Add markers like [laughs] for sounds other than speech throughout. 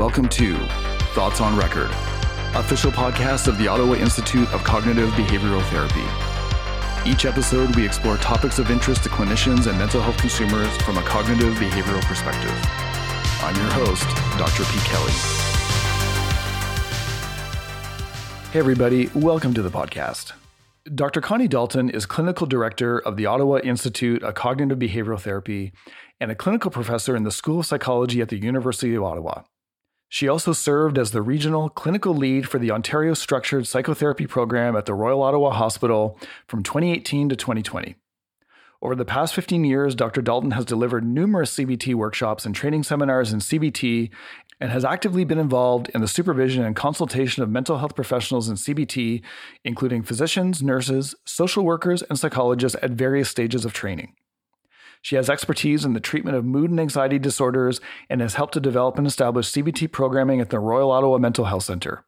Welcome to Thoughts on Record, official podcast of the Ottawa Institute of Cognitive Behavioral Therapy. Each episode, we explore topics of interest to clinicians and mental health consumers from a cognitive behavioral perspective. I'm your host, Dr. Pete Kelly. Hey, everybody, welcome to the podcast. Dr. Connie Dalton is clinical director of the Ottawa Institute of Cognitive Behavioral Therapy and a clinical professor in the School of Psychology at the University of Ottawa. She also served as the regional clinical lead for the Ontario Structured Psychotherapy Program at the Royal Ottawa Hospital from 2018 to 2020. Over the past 15 years, Dr. Dalton has delivered numerous CBT workshops and training seminars in CBT and has actively been involved in the supervision and consultation of mental health professionals in CBT, including physicians, nurses, social workers, and psychologists at various stages of training. She has expertise in the treatment of mood and anxiety disorders and has helped to develop and establish CBT programming at the Royal Ottawa Mental Health Centre.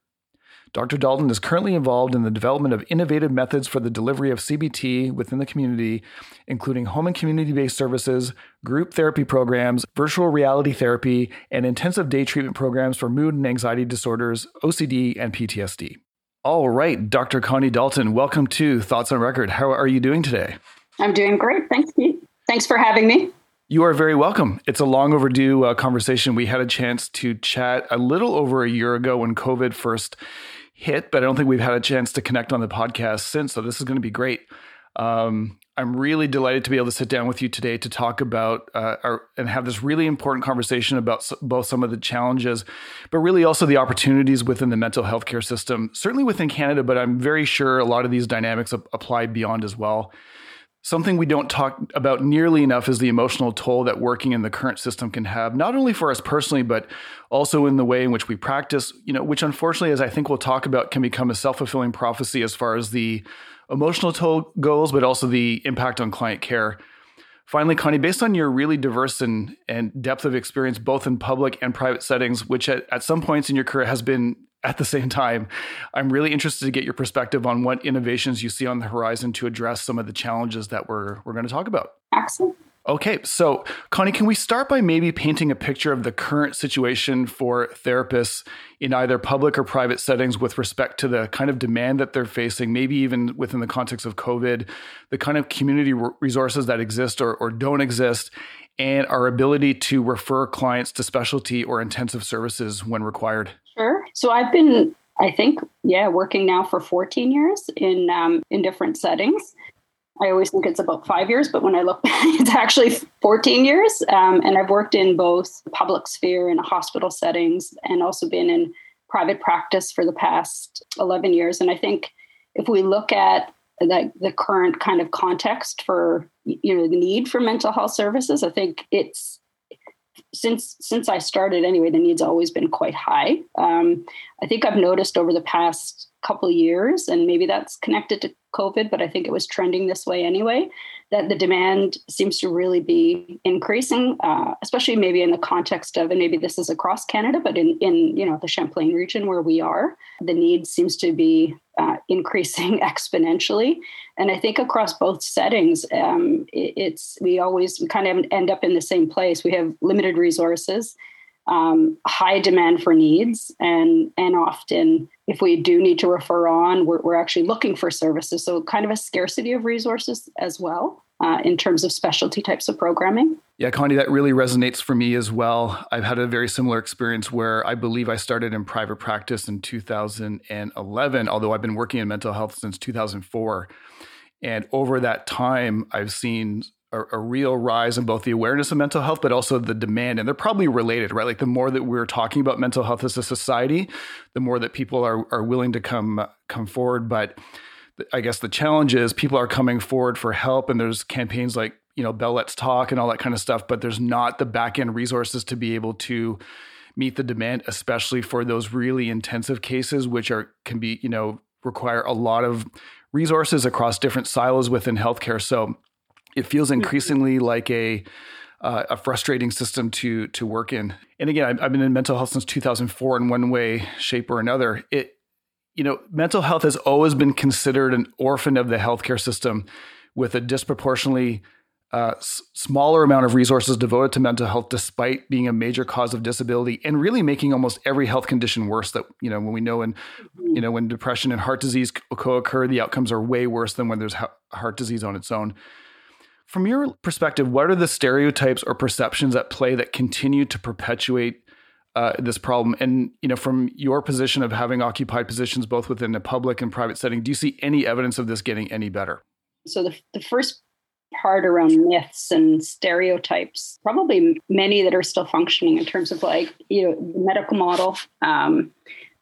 Dr. Dalton is currently involved in the development of innovative methods for the delivery of CBT within the community, including home and community based services, group therapy programs, virtual reality therapy, and intensive day treatment programs for mood and anxiety disorders, OCD, and PTSD. All right, Dr. Connie Dalton, welcome to Thoughts on Record. How are you doing today? I'm doing great. Thanks, Pete. Thanks for having me. You are very welcome. It's a long overdue uh, conversation. We had a chance to chat a little over a year ago when COVID first hit, but I don't think we've had a chance to connect on the podcast since. So this is going to be great. Um, I'm really delighted to be able to sit down with you today to talk about uh, our, and have this really important conversation about both some of the challenges, but really also the opportunities within the mental health care system, certainly within Canada, but I'm very sure a lot of these dynamics apply beyond as well. Something we don't talk about nearly enough is the emotional toll that working in the current system can have, not only for us personally, but also in the way in which we practice, you know, which unfortunately, as I think we'll talk about, can become a self fulfilling prophecy as far as the emotional toll goes, but also the impact on client care. Finally, Connie, based on your really diverse and, and depth of experience, both in public and private settings, which at, at some points in your career has been at the same time, I'm really interested to get your perspective on what innovations you see on the horizon to address some of the challenges that we're, we're going to talk about. Excellent. Okay, so Connie, can we start by maybe painting a picture of the current situation for therapists in either public or private settings with respect to the kind of demand that they're facing, maybe even within the context of COVID, the kind of community resources that exist or, or don't exist, and our ability to refer clients to specialty or intensive services when required? So I've been, I think, yeah, working now for 14 years in um, in different settings. I always think it's about five years, but when I look, [laughs] it's actually 14 years. Um, and I've worked in both public sphere and hospital settings, and also been in private practice for the past 11 years. And I think if we look at the, the current kind of context for you know the need for mental health services, I think it's since since I started anyway, the need's always been quite high. Um, I think I've noticed over the past couple years, and maybe that's connected to COVID, but I think it was trending this way anyway, that the demand seems to really be increasing, uh, especially maybe in the context of, and maybe this is across Canada, but in, in you know the Champlain region where we are, the need seems to be uh, increasing [laughs] exponentially. And I think across both settings, um, it, it's we always we kind of end up in the same place. We have limited resources um, high demand for needs. And and often if we do need to refer on we're, we're actually looking for services. So kind of a scarcity of resources as well uh, in terms of specialty types of programming. Yeah connie that really resonates for me as well. I've had a very similar experience where i believe i started in private practice in 2011 although i've been working in mental health since 2004 and over that time i've seen a, a, real rise in both the awareness of mental health, but also the demand. And they're probably related, right? Like the more that we're talking about mental health as a society, the more that people are, are willing to come, come forward. But I guess the challenge is people are coming forward for help and there's campaigns like, you know, Bell Let's Talk and all that kind of stuff, but there's not the back end resources to be able to meet the demand, especially for those really intensive cases, which are, can be, you know, require a lot of resources across different silos within healthcare. So it feels increasingly like a uh, a frustrating system to to work in. And again, I've, I've been in mental health since 2004 in one way, shape, or another. It you know, mental health has always been considered an orphan of the healthcare system, with a disproportionately uh, s- smaller amount of resources devoted to mental health, despite being a major cause of disability, and really making almost every health condition worse. That you know, when we know when you know when depression and heart disease co-occur, the outcomes are way worse than when there's heart disease on its own. From your perspective, what are the stereotypes or perceptions at play that continue to perpetuate uh, this problem? And you know, from your position of having occupied positions both within the public and private setting, do you see any evidence of this getting any better? So the the first part around myths and stereotypes, probably many that are still functioning in terms of like you know the medical model. Um,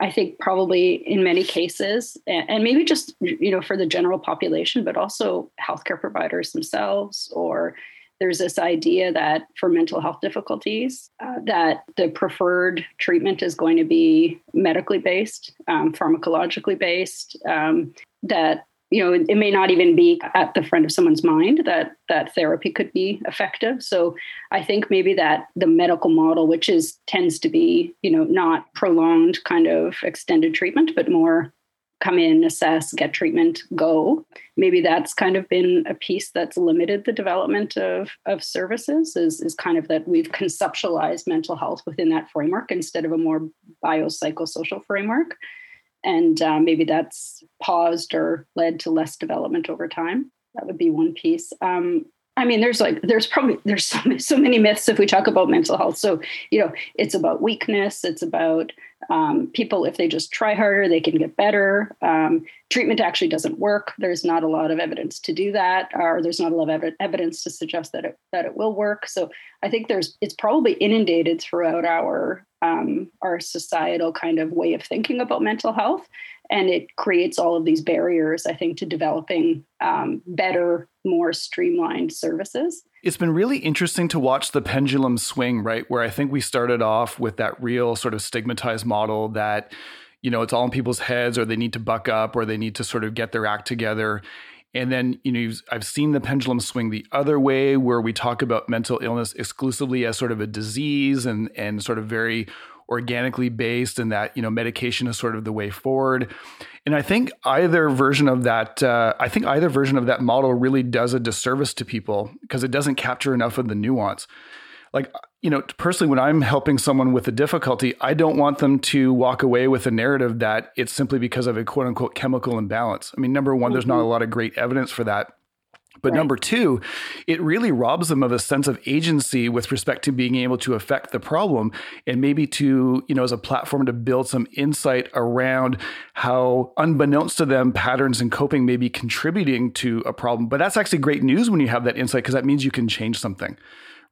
I think probably in many cases, and maybe just you know for the general population, but also healthcare providers themselves, or there's this idea that for mental health difficulties, uh, that the preferred treatment is going to be medically based, um, pharmacologically based, um, that you know it may not even be at the front of someone's mind that that therapy could be effective. So i think maybe that the medical model which is tends to be you know not prolonged kind of extended treatment but more come in assess get treatment go maybe that's kind of been a piece that's limited the development of of services is is kind of that we've conceptualized mental health within that framework instead of a more biopsychosocial framework and uh, maybe that's paused or led to less development over time. That would be one piece. Um, I mean, there's like there's probably there's so many, so many myths if we talk about mental health. So you know, it's about weakness. It's about um, people if they just try harder, they can get better. Um, treatment actually doesn't work. There's not a lot of evidence to do that, or there's not a lot of ev- evidence to suggest that it that it will work. So I think there's it's probably inundated throughout our um, our societal kind of way of thinking about mental health. And it creates all of these barriers, I think, to developing um, better, more streamlined services. It's been really interesting to watch the pendulum swing, right? Where I think we started off with that real sort of stigmatized model that, you know, it's all in people's heads or they need to buck up or they need to sort of get their act together. And then, you know, I've seen the pendulum swing the other way where we talk about mental illness exclusively as sort of a disease and, and sort of very organically based and that, you know, medication is sort of the way forward. And I think either version of that, uh, I think either version of that model really does a disservice to people because it doesn't capture enough of the nuance. Like, you know, personally, when I'm helping someone with a difficulty, I don't want them to walk away with a narrative that it's simply because of a quote unquote chemical imbalance. I mean, number one, mm-hmm. there's not a mm-hmm. lot of great evidence for that. But right. number two, it really robs them of a sense of agency with respect to being able to affect the problem and maybe to, you know, as a platform to build some insight around how, unbeknownst to them, patterns and coping may be contributing to a problem. But that's actually great news when you have that insight because that means you can change something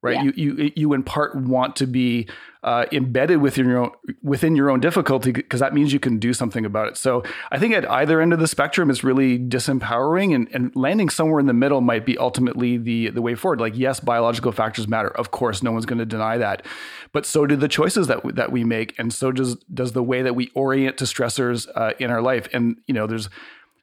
right? Yeah. You you you in part want to be uh, embedded within your own within your own difficulty because that means you can do something about it. So I think at either end of the spectrum is really disempowering, and, and landing somewhere in the middle might be ultimately the the way forward. Like yes, biological factors matter, of course, no one's going to deny that, but so do the choices that we, that we make, and so does does the way that we orient to stressors uh, in our life. And you know, there's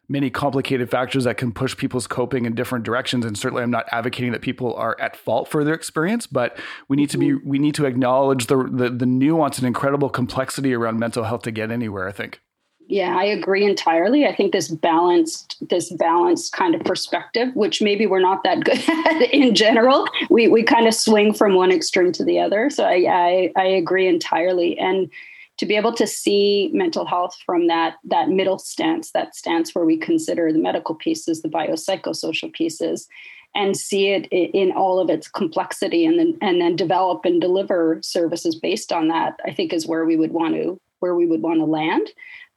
many complicated factors that can push people's coping in different directions and certainly i'm not advocating that people are at fault for their experience but we need to be mm-hmm. we need to acknowledge the, the, the nuance and incredible complexity around mental health to get anywhere i think. Yeah i agree entirely. I think this balanced this balanced kind of perspective which maybe we're not that [laughs] good at in general we we kind of swing from one extreme to the other. So i i, I agree entirely. And to be able to see mental health from that that middle stance, that stance where we consider the medical pieces, the biopsychosocial pieces, and see it in all of its complexity, and then and then develop and deliver services based on that. I think is where we would want to where we would want to land.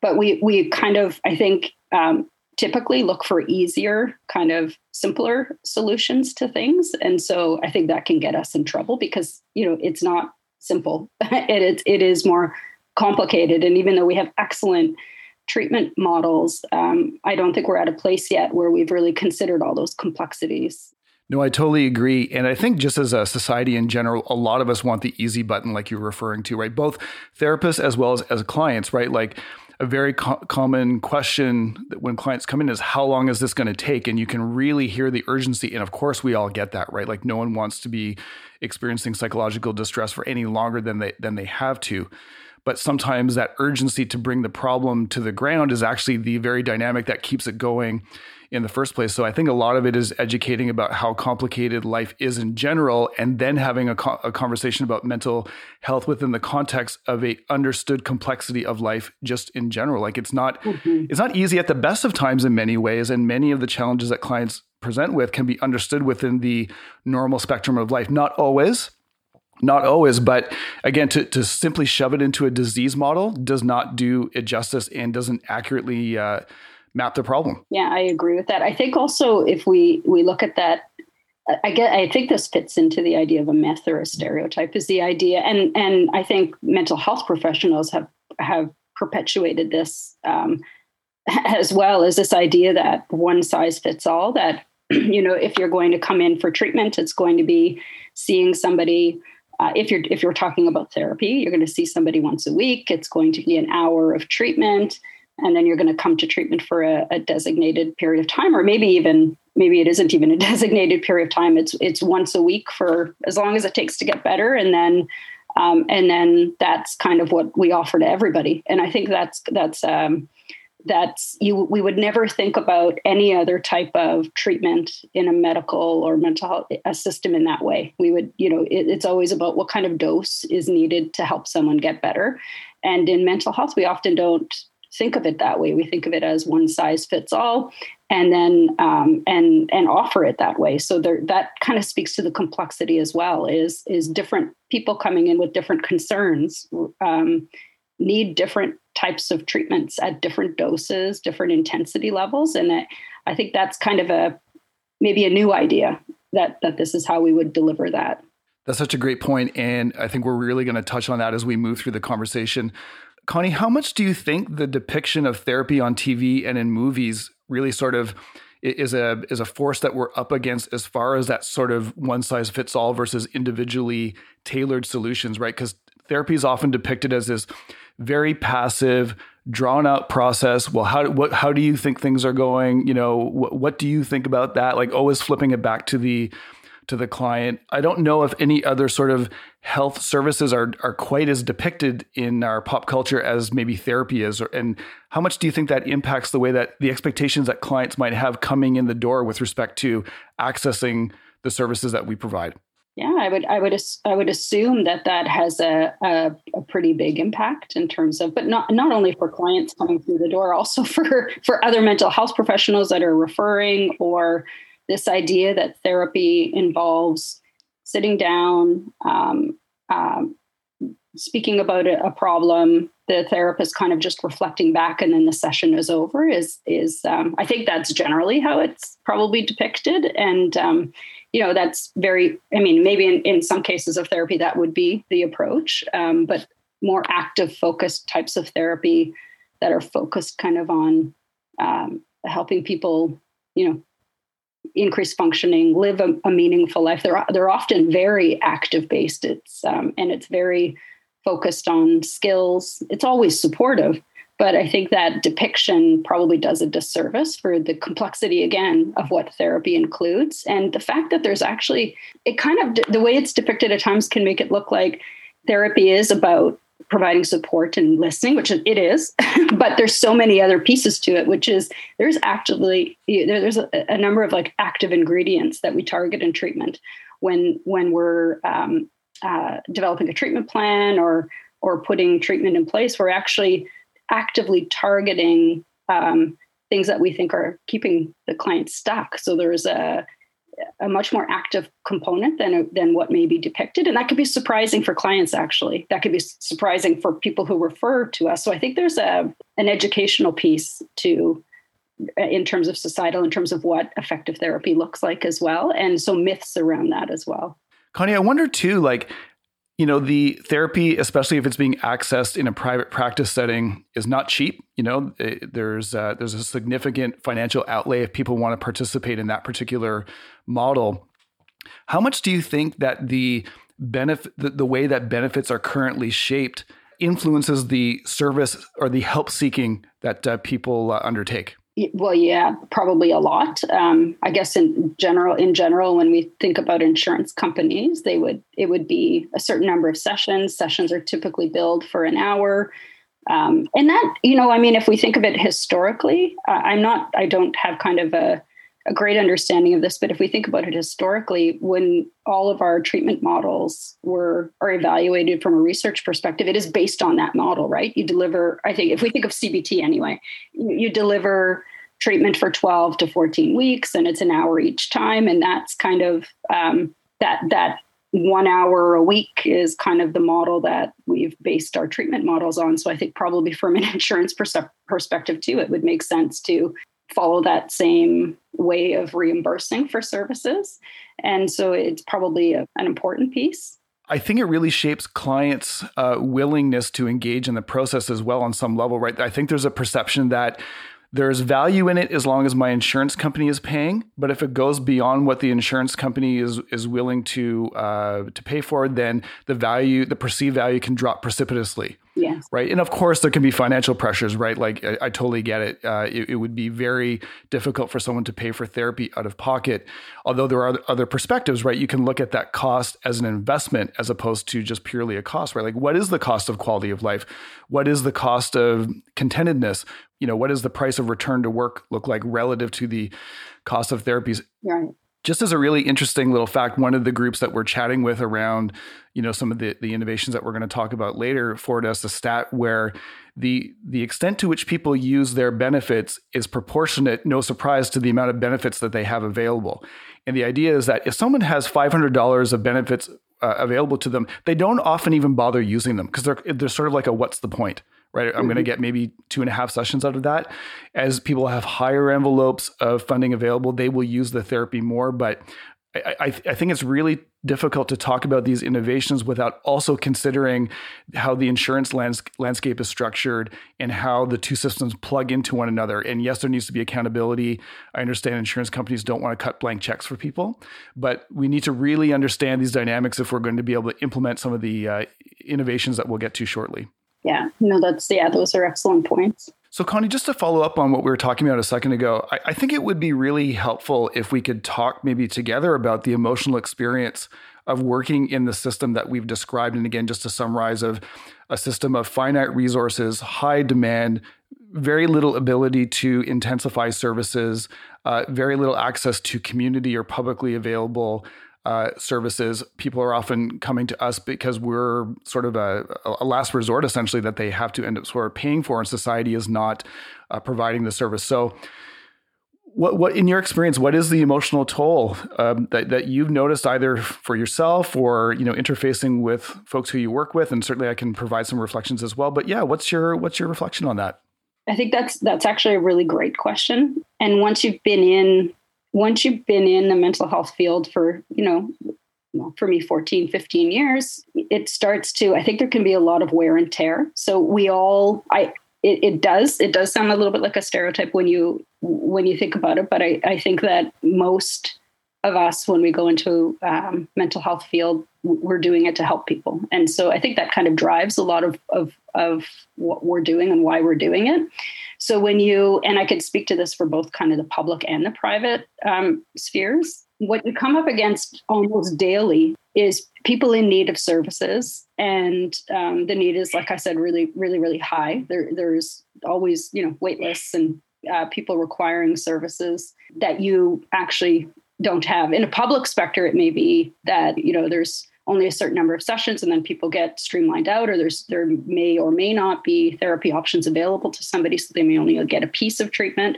But we we kind of I think um, typically look for easier, kind of simpler solutions to things, and so I think that can get us in trouble because you know it's not simple. [laughs] it, it, it is more complicated. And even though we have excellent treatment models, um, I don't think we're at a place yet where we've really considered all those complexities. No, I totally agree. And I think just as a society in general, a lot of us want the easy button, like you're referring to, right? Both therapists as well as, as clients, right? Like a very co- common question that when clients come in is how long is this going to take? And you can really hear the urgency. And of course, we all get that, right? Like no one wants to be experiencing psychological distress for any longer than they than they have to but sometimes that urgency to bring the problem to the ground is actually the very dynamic that keeps it going in the first place. So I think a lot of it is educating about how complicated life is in general, and then having a, co- a conversation about mental health within the context of a understood complexity of life just in general. Like it's not mm-hmm. it's not easy at the best of times in many ways, and many of the challenges that clients present with can be understood within the normal spectrum of life. Not always, not always, but again, to, to simply shove it into a disease model does not do it justice and doesn't accurately uh, map the problem. Yeah, I agree with that. I think also if we we look at that, I get I think this fits into the idea of a myth or a stereotype is the idea, and and I think mental health professionals have have perpetuated this um, [laughs] as well as this idea that one size fits all. That [clears throat] you know, if you're going to come in for treatment, it's going to be seeing somebody uh, if you're if you're talking about therapy, you're going to see somebody once a week. It's going to be an hour of treatment, and then you're going to come to treatment for a, a designated period of time, or maybe even maybe it isn't even a [laughs] designated period of time. It's it's once a week for as long as it takes to get better, and then um, and then that's kind of what we offer to everybody. And I think that's that's um, that's you we would never think about any other type of treatment in a medical or mental health a system in that way. We would you know it, it's always about what kind of dose is needed to help someone get better. And in mental health we often don't think of it that way. We think of it as one size fits all and then um, and and offer it that way. So there that kind of speaks to the complexity as well is is different people coming in with different concerns um, need different types of treatments at different doses, different intensity levels. And I, I think that's kind of a maybe a new idea that that this is how we would deliver that. That's such a great point, and I think we're really going to touch on that as we move through the conversation. Connie, how much do you think the depiction of therapy on TV and in movies really sort of is a is a force that we're up against as far as that sort of one size fits all versus individually tailored solutions, right? Because therapy is often depicted as this very passive, drawn out process. Well, how what how do you think things are going? You know, what what do you think about that? Like always flipping it back to the to the client. I don't know if any other sort of health services are are quite as depicted in our pop culture as maybe therapy is. Or, and how much do you think that impacts the way that the expectations that clients might have coming in the door with respect to accessing the services that we provide? Yeah, I would, I would, I would assume that that has a, a, a, pretty big impact in terms of, but not not only for clients coming through the door, also [laughs] for for other mental health professionals that are referring, or this idea that therapy involves sitting down, um, um, speaking about a, a, problem, the therapist kind of just reflecting back, and then the session is over. Is is um, I think that's generally how it's probably depicted, and um, you know that's very i mean maybe in, in some cases of therapy that would be the approach um, but more active focused types of therapy that are focused kind of on um, helping people you know increase functioning live a, a, meaningful life. They're they're often very active based. It's um, and it's very focused on skills. It's always supportive but I think that depiction probably does a disservice for the complexity again of what therapy includes. And the fact that there's actually, it kind of, the way it's depicted at times can make it look like therapy is about providing support and listening, which it is, [laughs] but there's so many other pieces to it, which is there's actively, there's a, a number of like active ingredients that we target in treatment when, when we're um, uh, developing a treatment plan or, or putting treatment in place. We're actually actively targeting um, things that we think are keeping the client stuck. So there's a a much more active component than than what may be depicted, and that could be surprising for clients. Actually, that could be surprising for people who refer to us. So I think there's a an educational piece to in terms of societal, in terms of what effective therapy looks like as well, and so myths around that as well. Connie, I wonder too, like you know the therapy especially if it's being accessed in a private practice setting is not cheap you know? Eh, there's uh, there's a significant financial outlay if people want to participate in that particular model. How much do you think that the benefit the, the way that benefits are currently shaped influences the service or the help seeking that uh, people uh, undertake well, yeah, probably a lot. Um, I guess in general, in general, when we think about insurance companies, they would it would be a certain number of sessions. Sessions are typically billed for an hour. Um, and that, you know, I mean, if we think of it historically, uh, I'm not, I don't have kind of a, a great understanding of this, but if we think about it historically, when all of our treatment models were are evaluated from a research perspective, it is based on that model, right? You deliver, I think, if we think of CBT anyway, you, you deliver treatment for 12 to 14 weeks, and it's an hour each time, and that's kind of um, that that one hour a week is kind of the model that we've based our treatment models on. So I think probably from an [laughs] insurance perspective too, it would make sense to follow that same way of reimbursing for services. And so it's probably a, an important piece. I think it really shapes clients' uh, willingness to engage in the process as well on some level, right? I think there's a perception that there's value in it as long as my insurance company is paying. But if it goes beyond what the insurance company is is willing to uh, to pay for, then the value, the perceived value, can drop precipitously. Yes. Right. And of course, there can be financial pressures, right? Like, I, I totally get it. Uh, it. it. would be very difficult for someone to pay for therapy out of pocket. Although there are other perspectives, right? You can look at that cost as an investment as opposed to just purely a cost, right? Like, what is the cost of quality of life? What is the cost of contentedness? You know, what does the price of return to work look like relative to the cost of therapies? Right just as a really interesting little fact, one of the groups that we're chatting with around, you know, some of the, the innovations that we're going to talk about later forwarded us a stat where the the extent to which people use their benefits is proportionate, no surprise, to the amount of benefits that they have available. And the idea is that if someone has five hundred dollars of benefits uh, available to them, they don't often even bother using them because they're they're sort of like a what's the point? Right? I'm mm-hmm. going to get maybe two and a half sessions out of that. As people have higher envelopes of funding available, they will use the therapy more. But I, I, I, think it's really difficult to talk about these innovations without also considering how the insurance lands, landscape is structured and how the two systems plug into one another. And yes, there needs to be accountability. I understand insurance companies don't want to cut blank checks for people, but we need to really understand these dynamics if we're going to be able to implement some of the uh, innovations that we'll get to shortly yeah no that's yeah those are excellent points. So connie just to follow up on what we were talking about a second ago I, I, think it would be really helpful if we could talk maybe together about the emotional experience of working in the system that we've described. And again just to summarize of a system of finite resources high demand very little ability to intensify services uh, very little access to community or publicly available uh, services, people are often coming to us because we're sort of a, a, last resort, essentially, that they have to end up sort of paying for, and society is not uh, providing the service. So, what, what, in your experience, what is the emotional toll um, that, that you've noticed either for yourself or you know interfacing with folks who you work with, and certainly I can provide some reflections as well. But yeah, what's your what's your reflection on that? I think that's that's actually a really great question. And once you've been in once you've been in the mental health field for, you know, well, for me 14 15 years it starts to i think there can be a lot of wear and tear. So we all i it, it does it does sound a little bit like a stereotype when you when you think about it but i, I think that most of us when we go into um, mental health field we're doing it to help people. And so i think that kind of drives a lot of of of what we're doing and why we're doing it so when you, and I could speak to this for both kind of the public and the private um, spheres, what you come up against almost daily is people in need of services. And um, the need is, like I said, really, really, really high. There, there's always, you know, wait lists and uh, people requiring services that you actually don't have. In a public sector, it may be that, you know, there's only a certain number of sessions and then people get streamlined out or there's there may or may not be therapy options available to somebody so they may only get a piece of treatment.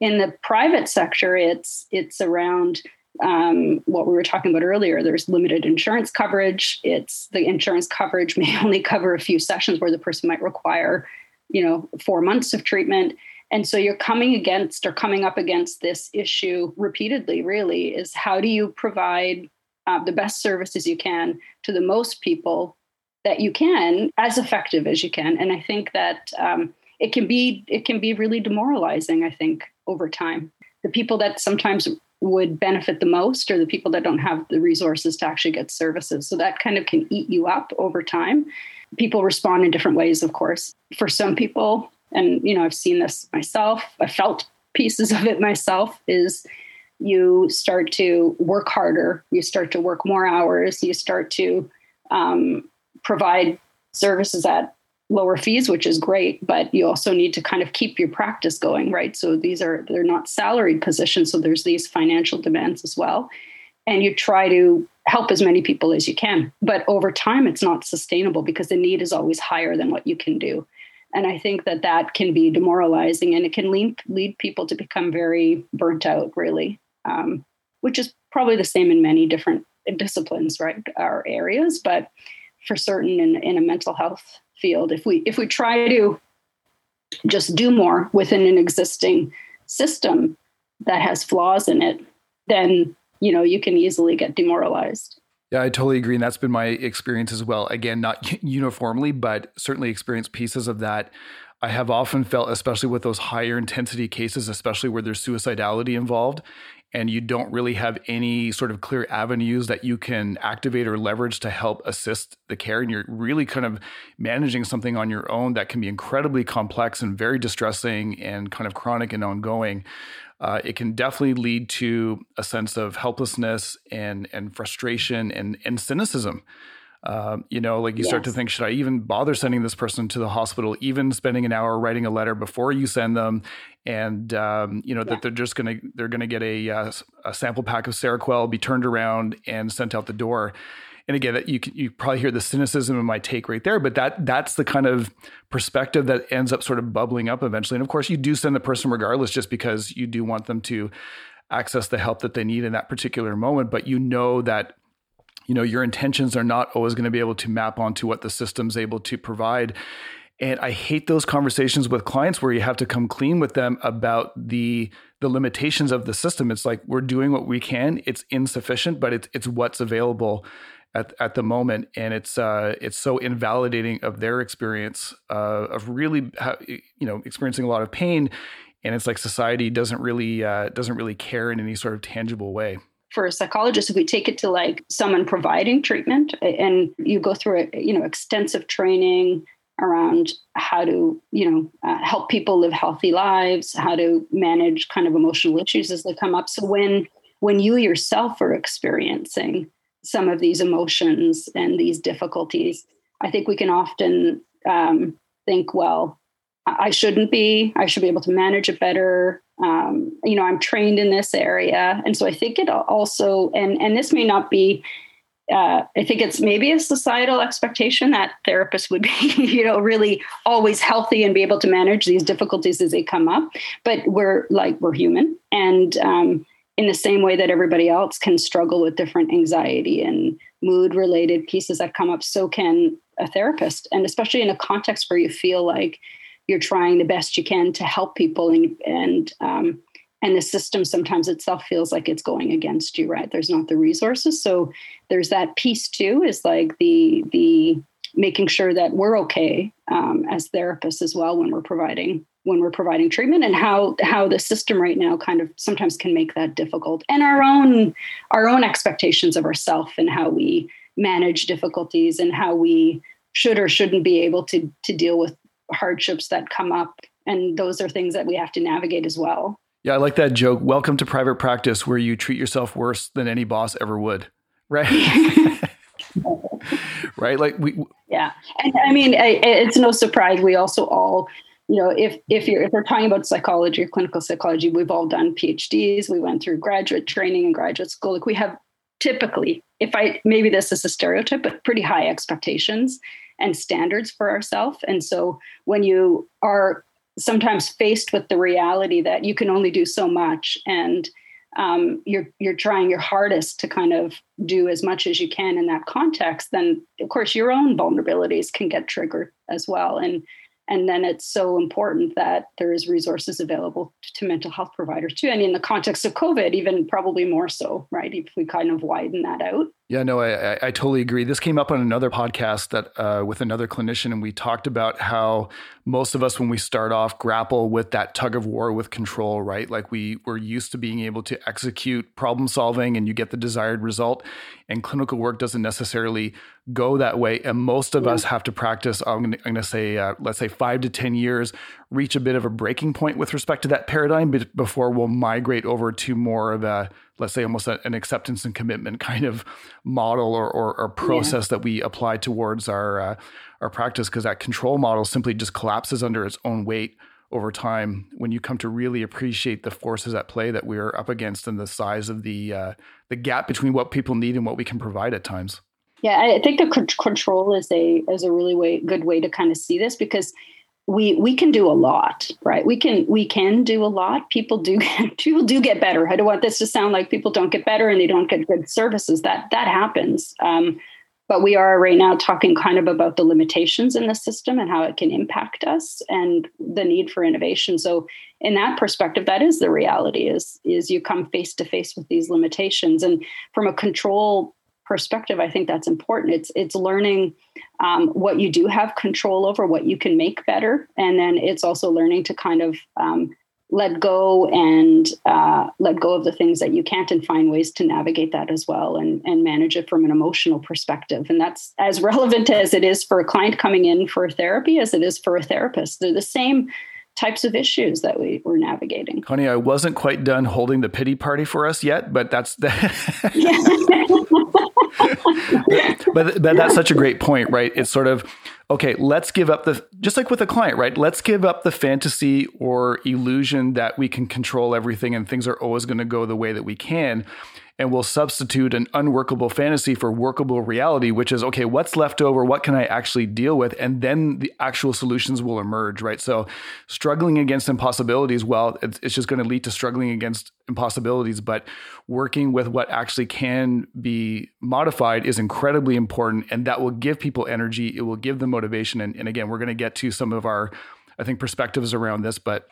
In the private sector it's it's around um, what we were talking about earlier. There's limited insurance coverage. It's the insurance coverage [laughs] may only cover a few sessions where the person might require you know four months of treatment. And so you're coming against or coming up against this issue repeatedly really is how do you provide uh, the best services you can to the most people that you can as effective as you can. And i think that um, it can be it can be really demoralizing i think over time. The people that sometimes would benefit the most are the people that don't have the resources to actually get services. So that kind of can eat you up over time. People respond in different ways of course. For some people and you know i've seen this myself i felt pieces of it myself is you start to work harder, you start to work more hours, you start to um, provide services at lower fees, which is great, but you also need to kind of keep your practice going, right? So these are they're not salaried positions, so there's these financial demands as well. And you try to help as many people as you can. But over time it's not sustainable because the need is always higher than what you can do. And I think that that can be demoralizing and it can lead lead people to become very burnt out really. Um, which is probably the same in many different disciplines, right? Our areas, but for certain in, in a mental health field, if we if we try to just do more within an existing system that has flaws in it, then you know you can easily get demoralized. Yeah, I totally agree. And that's been my experience as well. Again, not [laughs] uniformly, but certainly experienced pieces of that. I have often felt, especially with those higher intensity cases, especially where there's suicidality involved, and you don't really have any sort of clear avenues that you can activate or leverage to help assist the care and you're really kind of managing something on your own that can be incredibly complex and very distressing and kind of chronic and ongoing uh, it can definitely lead to a sense of helplessness and and frustration and and cynicism um, you know, like you yes. start to think, should I even bother sending this person to the hospital? Even spending an hour writing a letter before you send them, and um, you know yeah. that they're just gonna they're gonna get a, uh, a sample pack of Seroquel, be turned around and sent out the door. And again, you can, you probably hear the cynicism in my take right there, but that that's the kind of perspective that ends up sort of bubbling up eventually. And of course, you do send the person regardless, just because you do want them to access the help that they need in that particular moment. But you know that you know your intentions are not always going to be able to map onto what the system's able to provide. And i hate those conversations with clients where you have to come clean with them about the the limitations of the system. It's like we're doing what we can. It's insufficient but it's it's what's available at, at the moment. And it's uh, it's so invalidating of their experience uh, of really you know experiencing a lot of pain. And it's like society doesn't really uh, doesn't really care in any sort of tangible way for a psychologist if we take it to like someone providing treatment and you go through a you know extensive training around how to you know uh, help people live healthy lives how to manage kind of emotional issues as they come up. So when when you yourself are experiencing some of these emotions and these difficulties i think we can often um, think well i shouldn't be. I should be able to manage it better. Um, you know i'm trained in this area. And so i think it also and and this may not be uh, I think it's maybe a societal expectation that therapists would be, [laughs] you know, really always healthy and be able to manage these difficulties as they come up. But we're like we're human, and um, in the same way that everybody else can struggle with different anxiety and mood-related pieces that come up, so can a therapist, and especially in a context where you feel like you're trying the best you can to help people and and um, and the system sometimes itself feels like it's going against you right? There's not the resources. So there's that piece too is like the the making sure that we're okay um, as therapists as well when we're providing when we're providing treatment and how how the system right now kind of sometimes can make that difficult. And our own our own expectations of ourselves and how we manage difficulties and how we should or shouldn't be able to to deal with hardships that come up. And those are things that we have to navigate as well. Yeah, I like that joke. Welcome to private practice where you treat yourself worse than any boss ever would. Right. [laughs] right. Like we. Yeah. And I mean, it's no surprise. We also all, you know, if, if you're, if we're talking about psychology or clinical psychology, we've all done PhDs. We went through graduate training and graduate school. Like we have typically, if I, maybe this is a stereotype, but pretty high expectations and standards for ourselves. And so when you are sometimes faced with the reality that you can only do so much and um, you're you're trying your hardest to kind of do as much as you can in that context, then of course your own vulnerabilities can get triggered as well. And and then it's so important that there is resources available to mental health providers too. And in the context of covid even probably more so right? If we kind of widen that out. Yeah no i, I totally agree. This came up on another podcast that uh, with another clinician and we talked about how most of us when we start off grapple with that tug of war with control right? Like we we're used to being able to execute problem solving and you get the desired result. And clinical work doesn't necessarily go that way and most of us have to practice i'm going to say uh, let's say 5 to 10 years reach a bit of a breaking point with respect to that paradigm before we'll migrate over to more of a let's say almost a, an acceptance and commitment kind of model or, or, or process yeah. that we apply towards our uh, our practice because that control model simply just collapses under its own weight over time when you come to really appreciate the forces at play that we're up against and the size of the uh, the gap between what people need and what we can provide at times. Yeah, I think the control is a is a really way, good way to kind of see this because we we can do a lot, right? We can we can do a lot. People do [laughs] people do get better. I don't want this to sound like people don't get better and they don't get good services. That that happens. Um, but we are right now talking kind of about the limitations in the system and how it can impact us and the need for innovation. So in that perspective, that is the reality is is you come face to face with these limitations. And from a control perspective, I think that's important. It's it's learning um, what you do have control over, what you can make better, and then it's also learning to kind of um, let go and uh, let go of the things that you can't, and find ways to navigate that as well, and and manage it from an emotional perspective. And that's as relevant as it is for a client coming in for therapy as it is for a therapist. They're the same types of issues that we were navigating. Connie, I wasn't quite done holding the pity party for us yet, but that's [laughs] the [laughs] [laughs] but but that's such a great point, right? It's sort of okay, let's give up the just like with a client, right? Let's give up the fantasy or illusion that we can control everything and things are always going to go the way that we can and we'll substitute an unworkable fantasy for workable reality, which is okay, what's left over? What can I actually deal with? And then the actual solutions will emerge, right? So, struggling against impossibilities, well, it's, it's just going to lead to struggling against impossibilities, but working with what actually can be modified is incredibly important. And that will give people energy, it will give them motivation. And, and again, we're going to get to some of our, I think, perspectives around this, but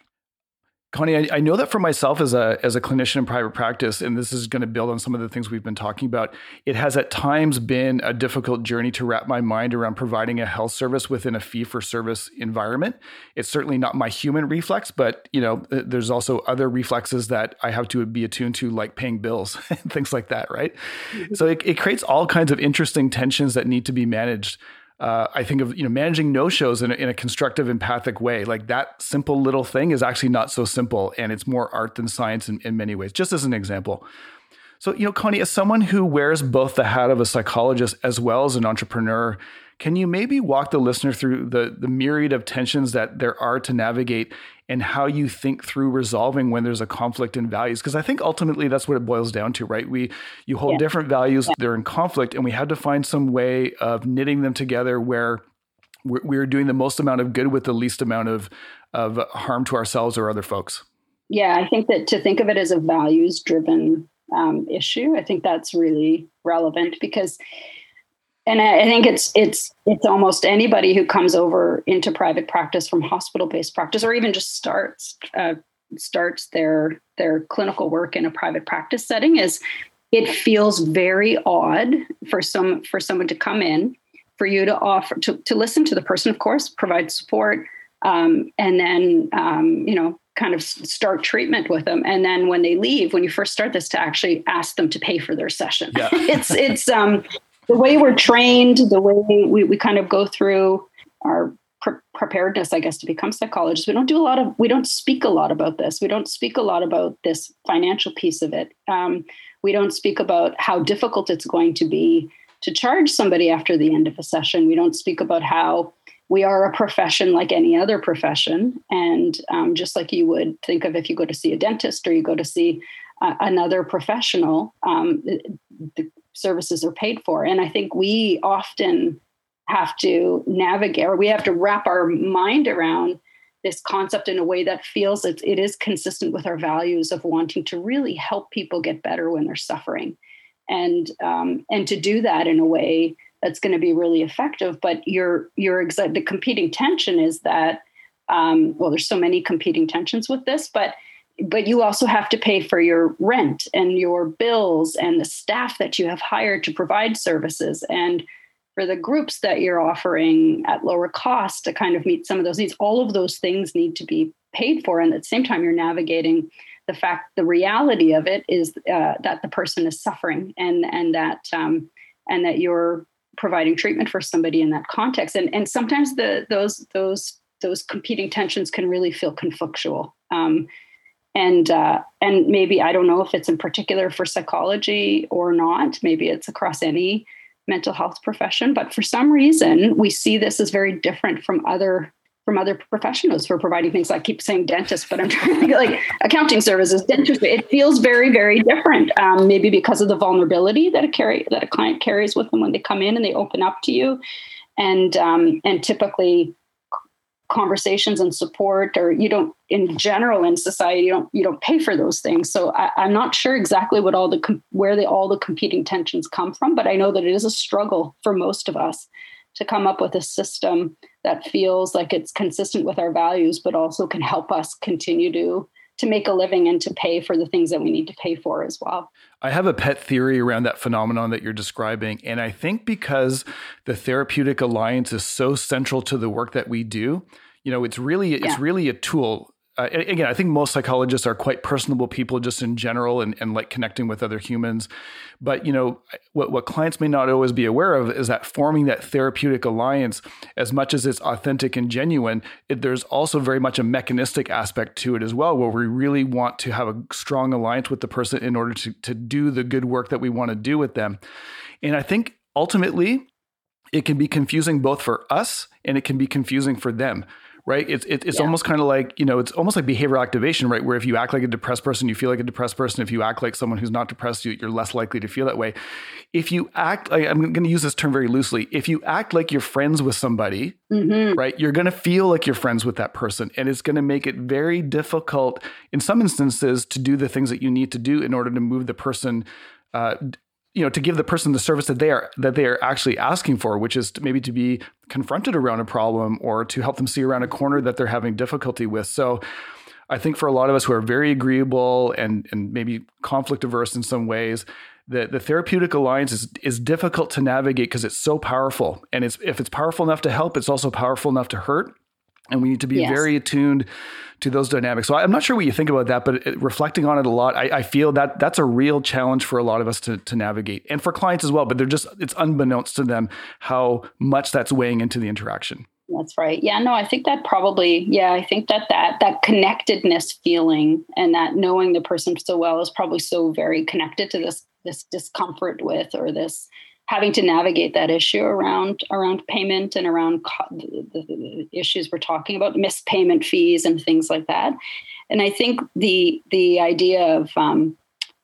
Connie, I, I, know that for myself as a as a clinician in private practice, and this is going to build on some of the things we've been talking about. It has at times been a difficult journey to wrap my mind around providing a health service within a fee for service environment. It's certainly not my human reflex, but you know, there's also other reflexes that I have to be attuned to, like paying bills [laughs] and things like that, right? Mm-hmm. So it, it creates all kinds of interesting tensions that need to be managed uh, I think of you know managing no shows in a, in a constructive, empathic way. Like that simple little thing is actually not so simple, and it's more art than science in, in many ways. Just as an example. So you know, Connie, as someone who wears both the hat of a psychologist as well as an entrepreneur, can you maybe walk the listener through the the myriad of tensions that there are to navigate and how you think through resolving when there's a conflict in values because i think ultimately that's what it boils down to right we you hold yeah. different values yeah. they're in conflict and we had to find some way of knitting them together where we're, we're doing the most amount of good with the least amount of of harm to ourselves or other folks yeah i think that to think of it as a values driven um, issue i think that's really relevant because and I think it's it's it's almost anybody who comes over into private practice from hospital based practice, or even just starts uh, starts their their clinical work in a private practice setting, is it feels very odd for some for someone to come in, for you to offer to to listen to the person, of course, provide support, um, and then um, you know kind of start treatment with them and then when they leave when you first start this to actually ask them to pay for their session yeah. [laughs] it's it's um the way we're trained, the way we, we kind of go through our pre- preparedness, I guess, to become psychologists, we don't do a lot of, we don't speak a lot about this. We don't speak a lot about this financial piece of it. Um, we don't speak about how difficult it's going to be to charge somebody after the end of a session. We don't speak about how we are a profession like any other profession. And um, just like you would think of if you go to see a dentist or you go to see uh, another professional, um, the, services are paid for. And I think we often have to navigate or we have to wrap our mind around this concept in a way that feels it, it is consistent with our values of wanting to really help people get better when they're suffering and um, and to do that in a way that's going to be really effective but your your exa- the competing tension is that um, well there's so many competing tensions with this but but you also have to pay for your rent and your bills and the staff that you have hired to provide services. And for the groups that you're offering at lower cost to kind of meet some of those needs all of those things need to be paid for. And at the same time you're navigating the fact the reality of it is uh, that the person is suffering and and that um, and that you're providing treatment for somebody in that context. And and sometimes the those those those competing tensions can really feel conflictual. Um, and uh, and maybe I don't know if it's in particular for psychology or not. Maybe it's across any mental health profession, but for some reason we see this as very different from other from other professionals for providing things. I keep saying dentist, but I'm [laughs] trying to get like accounting services, dentistry. It feels very, very different. Um, maybe because of the vulnerability that a carry that a client carries with them when they come in and they open up to you, and um, and typically conversations and support or you don't in general in society you don't you don't pay for those things. So I, am not sure exactly what all the where the all the competing tensions come from but i know that it is a struggle for most of us to come up with a system that feels like it's consistent with our values but also can help us continue to to make a living and to pay for the things that we need to pay for as well. I have a pet theory around that phenomenon that you're describing. And I think because the therapeutic alliance is so central to the work that we do, you know, it's really it's really a tool uh, again, I think most psychologists are quite personable people just in general and, and like connecting with other humans. But, you know, what, what clients may not always be aware of is that forming that therapeutic alliance, as much as it's authentic and genuine, it, there's also very much a mechanistic aspect to it as well, where we really want to have a strong alliance with the person in order to, to do the good work that we want to do with them. And I think ultimately, it can be confusing both for us and it can be confusing for them right? It's it, it's yeah. almost kind of like you know, it's almost like behavioral activation, right? Where if you act like a depressed person, you feel like a depressed person. If you act like someone who's not depressed, you, you're less likely to feel that way. If you act, I'm going to use this term very loosely. If you act like you're friends with somebody, mm-hmm. right, you're going to feel like you're friends with that person, and it's going to make it very difficult in some instances to do the things that you need to do in order to move the person uh, you know to give the person the service that they are that they are actually asking for which is to maybe to be confronted around a problem or to help them see around a corner that they're having difficulty with. So i think for a lot of us who are very agreeable and and maybe conflict averse in some ways the, the therapeutic alliance is, is difficult to navigate because it's so powerful. And it's if it's powerful enough to help it's also powerful enough to hurt. And we need to be yes. very attuned to those dynamics. So I'm not sure what you think about that, but reflecting on it a lot, I, I, feel that that's a real challenge for a lot of us to, to navigate, and for clients as well. But they're just it's unbeknownst to them how much that's weighing into the interaction. That's right. Yeah, no, I think that probably, yeah, I think that that that connectedness feeling and that knowing the person so well is probably so very connected to this this discomfort with or this having to navigate that issue around around payment and around co- the, the, issues we're talking about, missed payment fees and things like that. And I think the the idea of um,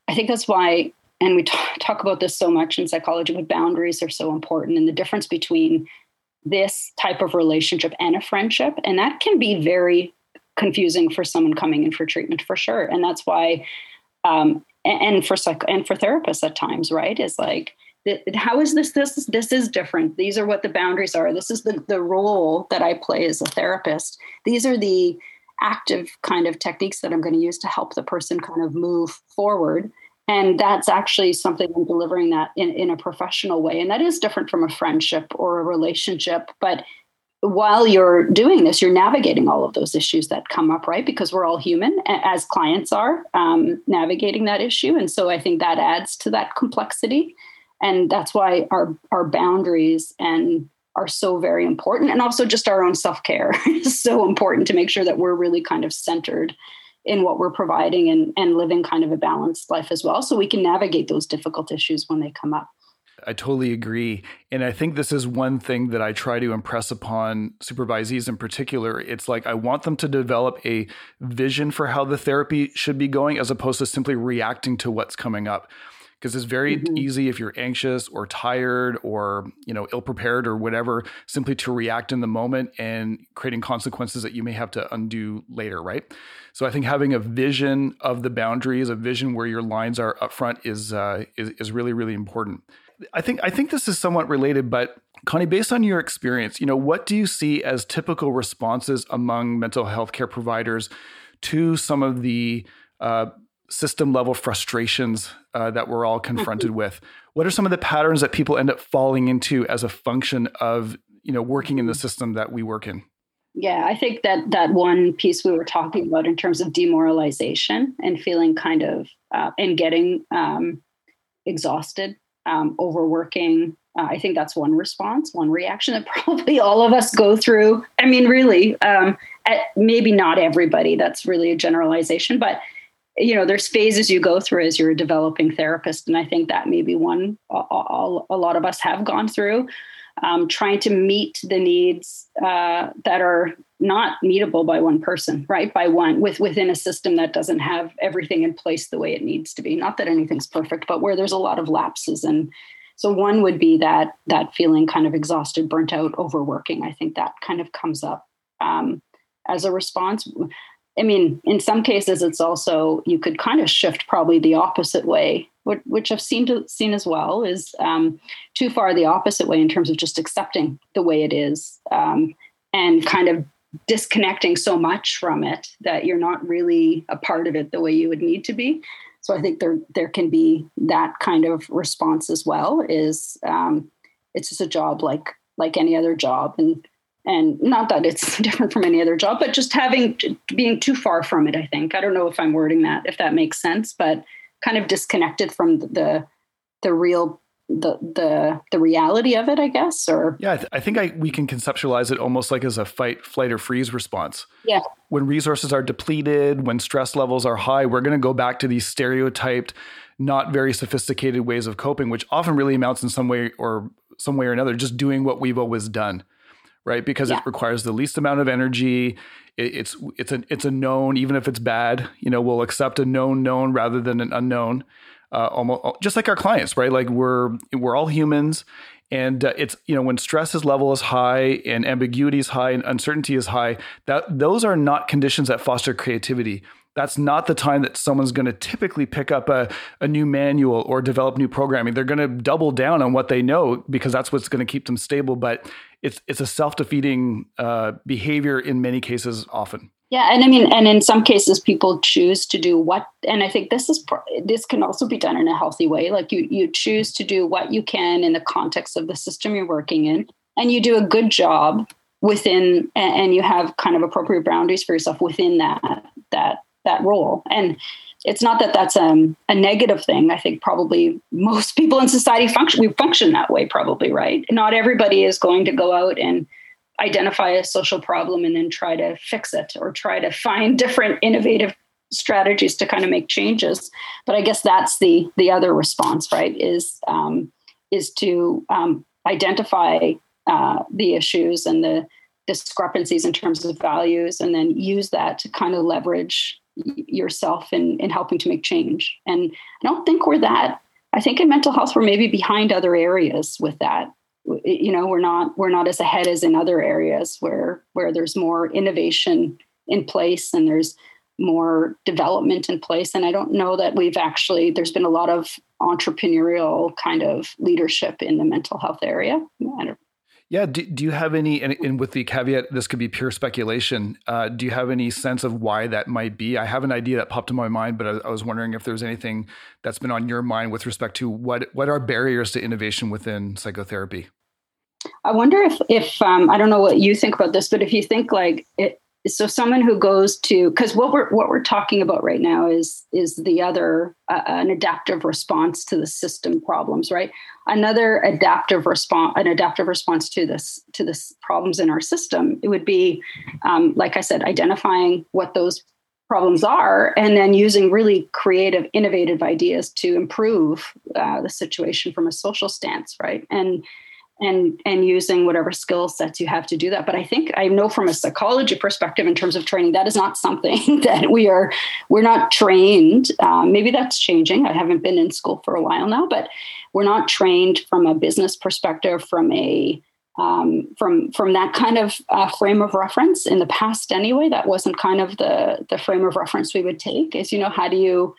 I think that's why, and we t- talk about this so much in psychology, but boundaries are so important, and the difference between this type of relationship and a friendship, and that can be very confusing for someone coming in for treatment for sure. And that's why, um, and, and for psych and for therapists at times, right, is like how is this this this is different. These are what the boundaries are. This is the, the role that i play as a therapist. These are the active kind of techniques that i'm going to use to help the person kind of move forward. And that's actually something i'm delivering that in, in a professional way. And that is different from a friendship or a relationship. But while you're doing this you're navigating all of those issues that come up right? Because we're all human as clients are um, navigating that issue. And so i think that adds to that complexity and that's why our our boundaries and are so very important and also just our own self-care [laughs] is so important to make sure that we're really kind of centered in what we're providing and, and living kind of a balanced life as well so we can navigate those difficult issues when they come up I totally agree. And I think this is one thing that I try to impress upon supervisees in particular. It's like I want them to develop a vision for how the therapy should be going as opposed to simply reacting to what's coming up because it's very mm-hmm. easy if you're anxious or tired or you know ill prepared or whatever simply to react in the moment and creating consequences that you may have to undo later right so i think having a vision of the boundaries a vision where your lines are up front is uh, is, is really really important i think i think this is somewhat related but Connie, based on your experience, you know, what do you see as typical responses among mental health care providers to some of the uh, system level frustrations uh, that we're all confronted mm-hmm. with what are some of the patterns that people end up falling into as a function of you know working in the system that we work in yeah i think that that one piece we were talking about in terms of demoralization and feeling kind of uh, and getting um, exhausted um, overworking uh, i think that's one response one reaction that [laughs] probably all of us go through i mean really um, at, maybe not everybody that's really a generalization but you know there's phases you go through as you're a developing therapist and i think that may be one a, a lot of us have gone through. Um, trying to meet the needs uh, that are not meetable by one person right? By one with within a system that doesn't have everything in place the way it needs to be. Not that anything's perfect but where there's a lot of lapses. And so one would be that that feeling kind of exhausted burnt out overworking. I think that kind of comes up um, as a response I mean, in some cases, it's also you could kind of shift probably the opposite way, which, I've seen to, seen as well is um, too far the opposite way in terms of just accepting the way it is um, and kind of disconnecting so much from it that you're not really a part of it the way you would need to be. So I think there there can be that kind of response as well. Is um, it's just a job like like any other job, and and not that it's [laughs] different from any other job but just having being too far from it i think. I don't know if i'm wording that if that makes sense but kind of disconnected from the the real the the the reality of it i guess or yeah i, th- I think I, we can conceptualize it almost like as a fight flight or freeze response. Yeah. When resources are depleted when stress levels are high we're going to go back to these stereotyped not very sophisticated ways of coping which often really amounts in some way or some way or another just doing what we've always done right? Because yeah. it requires the least amount of energy. It, it's it's a it's a known, even if it's bad. You know, we'll accept a known known rather than an unknown. Uh, almost just like our clients, right? Like we're we're all humans, and uh, it's you know when stress is level is high and ambiguity is high and uncertainty is high. That those are not conditions that foster creativity that's not the time that someone's going to typically pick up a, a new manual or develop new programming. They're going to double down on what they know because that's what's going to keep them stable. But it's it's a self defeating uh, behavior in many cases, often. Yeah, and I mean, and in some cases, people choose to do what, and I think this is this can also be done in a healthy way. Like you you choose to do what you can in the context of the system you're working in, and you do a good job within, and you have kind of appropriate boundaries for yourself within that that that role. And it's not that that's um, a negative thing. I think probably most people in society function we function that way. Probably right. Not everybody is going to go out and identify a social problem and then try to fix it or try to find different innovative strategies to kind of make changes. But I guess that's the the other response, right? Is um, is to um, identify uh, the issues and the discrepancies in terms of values, and then use that to kind of leverage yourself in, in helping to make change. And I don't think we're that. I think in mental health we're maybe behind other areas with that. You know, we're not we're not as ahead as in other areas where where there's more innovation in place and there's more development in place. And I don't know that we've actually there's been a lot of entrepreneurial kind of leadership in the mental health area. Yeah. Do, do you have any, and, and, with the caveat, this could be pure speculation. Uh, do you have any sense of why that might be? I have an idea that popped in my mind, but I, I, was wondering if there's anything that's been on your mind with respect to what what are barriers to innovation within psychotherapy. I wonder if if um, I don't know what you think about this, but if you think like it, so someone who goes to because what we're what we're talking about right now is is the other uh, an adaptive response to the system problems right? Another adaptive response an adaptive response to this to this problems in our system it would be um, like i said identifying what those problems are and then using really creative innovative ideas to improve uh, the situation from a social stance right? And and and using whatever skill sets you have to do that. But i think i know from a psychology perspective in terms of training that is not something [laughs] that we are we're not trained. Um, maybe that's changing. I haven't been in school for a while now but we're not trained from a business perspective from a um, from from that kind of uh, frame of reference. In the past anyway that wasn't kind of the the frame of reference we would take is you know how do you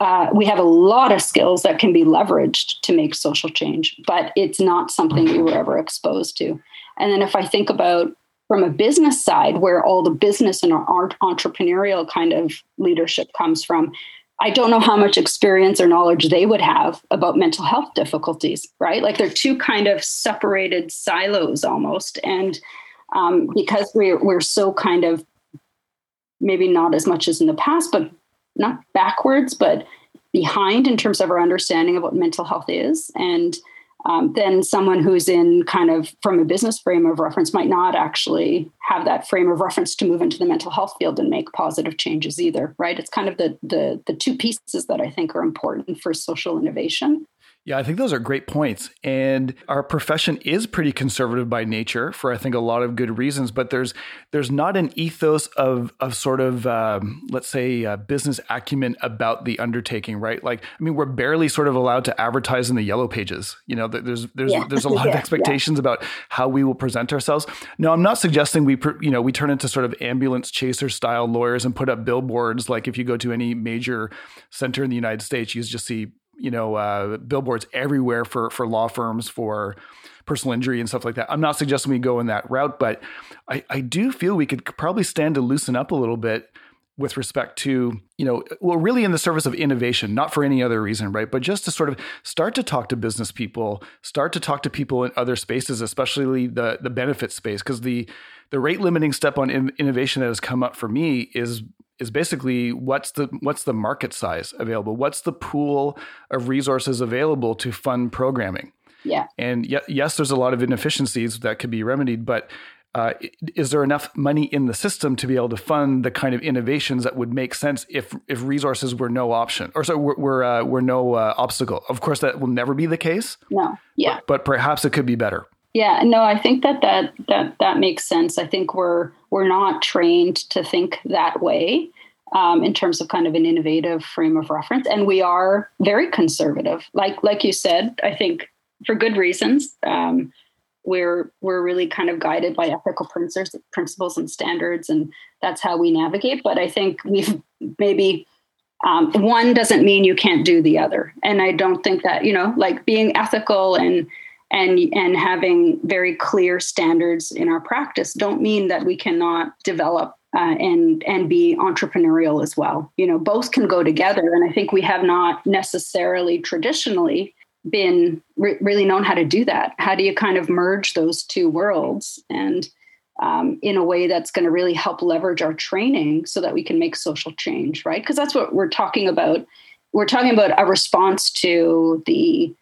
uh, we have a lot of skills that can be leveraged to make social change, but it's not something we were ever exposed to. And then if I think about from a business side, where all the business and our entrepreneurial kind of leadership comes from, I don't know how much experience or knowledge they would have about mental health difficulties, right? Like they're two kind of separated silos almost. And um, because we're, we're so kind of maybe not as much as in the past, but not backwards, but behind in terms of our understanding of what mental health is. And um, then someone who's in kind of from a business frame of reference might not actually have that frame of reference to move into the mental health field and make positive changes either right it's kind of the the the two pieces that i think are important for social innovation yeah, I think those are great points. And our profession is pretty conservative by nature for I think a lot of good reasons. But there's there's not an ethos of of sort of um, let's say uh, business acumen about the undertaking, right? Like, I mean, we're barely sort of allowed to advertise in the yellow pages. You know, there's there's yeah. there's a [laughs] lot yeah, of expectations yeah. about how we will present ourselves. No, I'm not suggesting we you know we turn into sort of ambulance chaser style lawyers and put up billboards. Like if you go to any major center in the United States, you just see you know uh, billboards everywhere for for law firms for personal injury and stuff like that. I'm not suggesting we go in that route, but I, I do feel we could probably stand to loosen up a little bit with respect to, you know, well, really in the service of innovation, not for any other reason, right? But just to sort of start to talk to business people, start to talk to people in other spaces, especially the the benefit space, because the the rate limiting step on in, innovation that has come up for me is is basically what's the what's the market size available? What's the pool of resources available to fund programming? Yeah. And yes, there's a lot of inefficiencies that could be remedied, but uh, is there enough money in the system to be able to fund the kind of innovations that would make sense if if resources were no option or so were were, uh, were no uh, obstacle? Of course, that will never be the case. No. Yeah. But, but perhaps it could be better. Yeah, no, I think that that that that makes sense. I think we're we're not trained to think that way um, in terms of kind of an innovative frame of reference, and we are very conservative. Like like you said, I think for good reasons. Um, we're we're really kind of guided by ethical principles and standards, and that's how we navigate. But I think we've maybe um, one doesn't mean you can't do the other, and I don't think that you know, like being ethical and and and having very clear standards in our practice don't mean that we cannot develop uh, and and be entrepreneurial as well. You know, both can go together, and I think we have not necessarily traditionally been re- really known how to do that. How do you kind of merge those two worlds and um, in a way that's going to really help leverage our training so that we can make social change, right? Because that's what we're talking about. We're talking about a response to the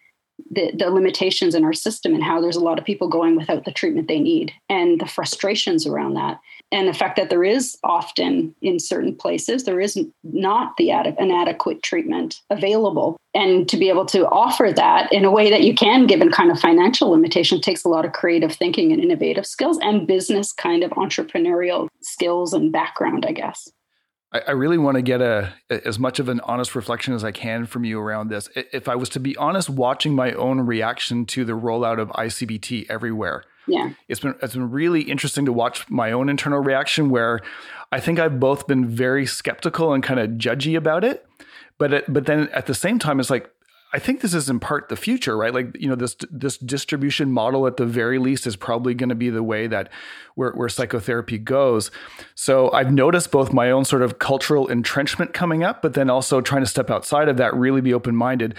the, the limitations in our system and how there's a lot of people going without the treatment they need and the frustrations around that. And the fact that there is often in certain places there is not the ad- an adequate treatment available. And to be able to offer that in a way that you can given kind of financial limitation takes a lot of creative thinking and innovative skills and business kind of entrepreneurial skills and background i guess I, I really want to get a as much of an honest reflection as I can from you around this. If I was to be honest, watching my own reaction to the rollout of ICBT everywhere, yeah, it's been it's been really interesting to watch my own internal reaction. Where I think I've both been very skeptical and kind of judgy about it, but it, but then at the same time, it's like I think this is in part the future, right? Like, you know, this this distribution model at the very least is probably going to be the way that where, where psychotherapy goes. So I've noticed both my own sort of cultural entrenchment coming up, but then also trying to step outside of that, really be open minded.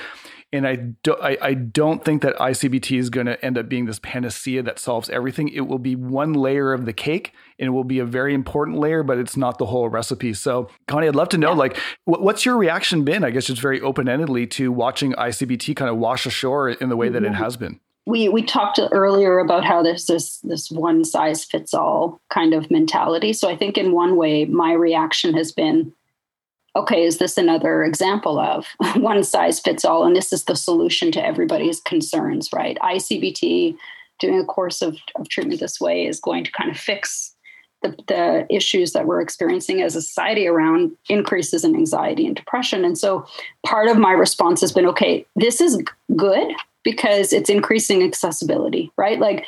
And I, do, I, I don't think that ICBT is going to end up being this panacea that solves everything. It will be one layer of the cake and it will be a very important layer, but it's not the whole recipe. So, Connie, I'd love to know, yeah. like, what's your reaction been? I guess just very open endedly to watching ICBT kind of wash ashore in the way that it mm-hmm. has been. We we talked earlier about how there's this this one size fits all kind of mentality. So I think in one way, my reaction has been okay, is this another example of [laughs] one size fits all? And this is the solution to everybody's concerns, right? ICBT, doing a course of, of treatment this way, is going to kind of fix the, the issues that we're experiencing as a society around increases in anxiety and depression. And so part of my response has been okay, this is good because it's increasing accessibility, right? Like,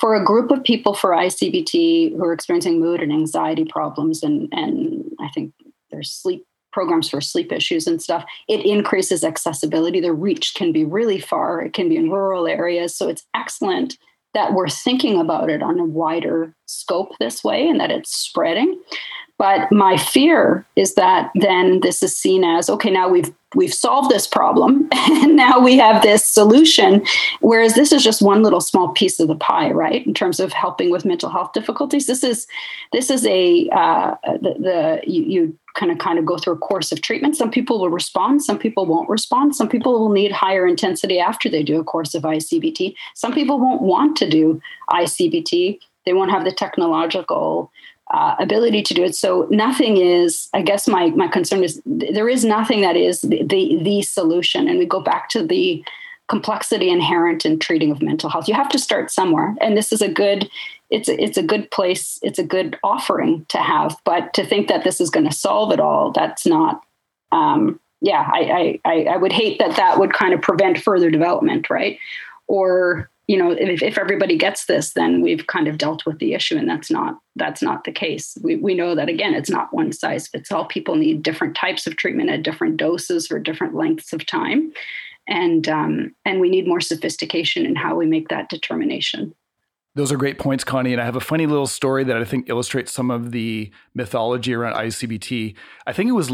for a group of people for ICBT who are experiencing mood and anxiety problems, and and I think there's sleep programs for sleep issues and stuff, it increases accessibility. The reach can be really far, it can be in rural areas. So it's excellent that we're thinking about it on a wider scope this way and that it's spreading. But my fear is that then this is seen as okay, now we've we've solved this problem [laughs] and now we have this solution. Whereas this is just one little small piece of the pie, right? In terms of helping with mental health difficulties, this is this is a uh, the, the you, you kind of kind of go through a course of treatment. Some people will respond, some people won't respond. Some people will need higher intensity after they do a course of ICBT. Some people won't want to do ICBT they won't have the technological uh, ability to do it. So nothing is, I guess my, my concern is there is nothing that is the, the, the solution. And we go back to the complexity inherent in treating of mental health. You have to start somewhere. And this is a good, it's a, it's a good place. It's a good offering to have, but to think that this is going to solve it all, that's not, um, yeah, I, I, I would hate that that would kind of prevent further development. Right. Or you know if, if everybody gets this then we've kind of dealt with the issue and that's not that's not the case. We, we know that again it's not one size fits all. People need different types of treatment at different doses for different lengths of time. And um, and we need more sophistication in how we make that determination those are great points, Connie. And I have a funny little story that I think illustrates some of the mythology around ICBT. I think it was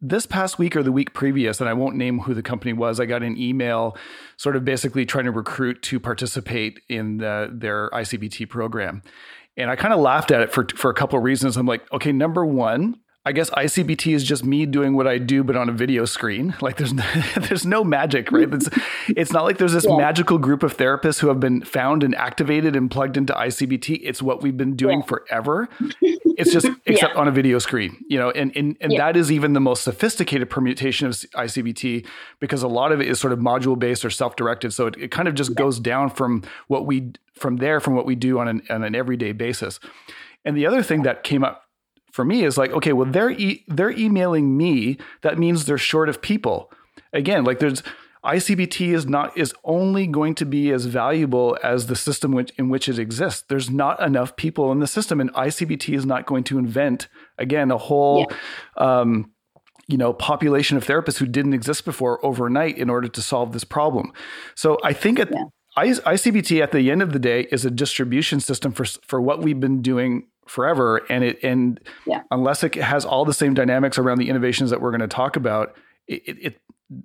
this past week or the week previous, and I won't name who the company was. I got an email sort of basically trying to recruit to participate in the, their ICBT program. And I kind of laughed at it for, for a couple of reasons. I'm like, okay, number one, I guess ICBT is just me doing what I do, but on a video screen. [laughs] Like there's no, [laughs] there's no magic, right? It's it's not like there's this yeah. magical group of therapists who have been found and activated and plugged into ICBT. It's what we've been doing yeah. forever. It's just [laughs] except yeah. on a video screen, you know, and and, and that is even the most sophisticated permutation of ICBT because a lot of it is sort of module based or self directed. So it, it kind of just goes down from what we from there from what we do on an on an everyday basis. And the other thing that came up for me is like, okay, well they're e- they're emailing me. That means they're short of people. Again, like there's ICBT is not is only going to be as valuable as the system which, in which it exists. There's not enough people in the system, and ICBT is not going to invent again a whole. Yeah. Um, you know, population of therapists who didn't exist before overnight in order to solve this problem. So I think at, yeah. ICBT at the end of the day is a distribution system for for what we've been doing forever and it and yeah. unless it has all the same dynamics around the innovations that we're going to talk about it, it,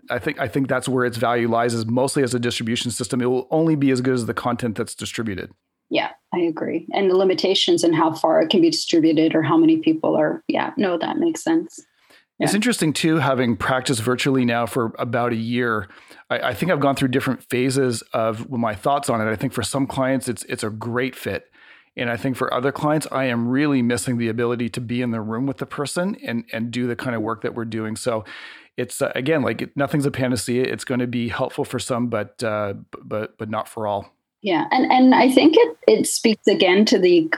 I think I think that's where its value lies is mostly as a distribution system it will only be as good as the content that's distributed yeah I agree and the limitations and how far it can be distributed or how many people are yeah no that makes sense yeah. It's interesting too, having practiced virtually now for about a year. I, I, think I've gone through different phases of my thoughts on it. I think for some clients, it's it's a great fit. And I think for other clients, I am really missing the ability to be in the room with the person and and do the kind of work that we're doing. So it's uh, again like nothing's a panacea. It's going to be helpful for some, but uh, but but not for all. Yeah, and and I think it it speaks again to the.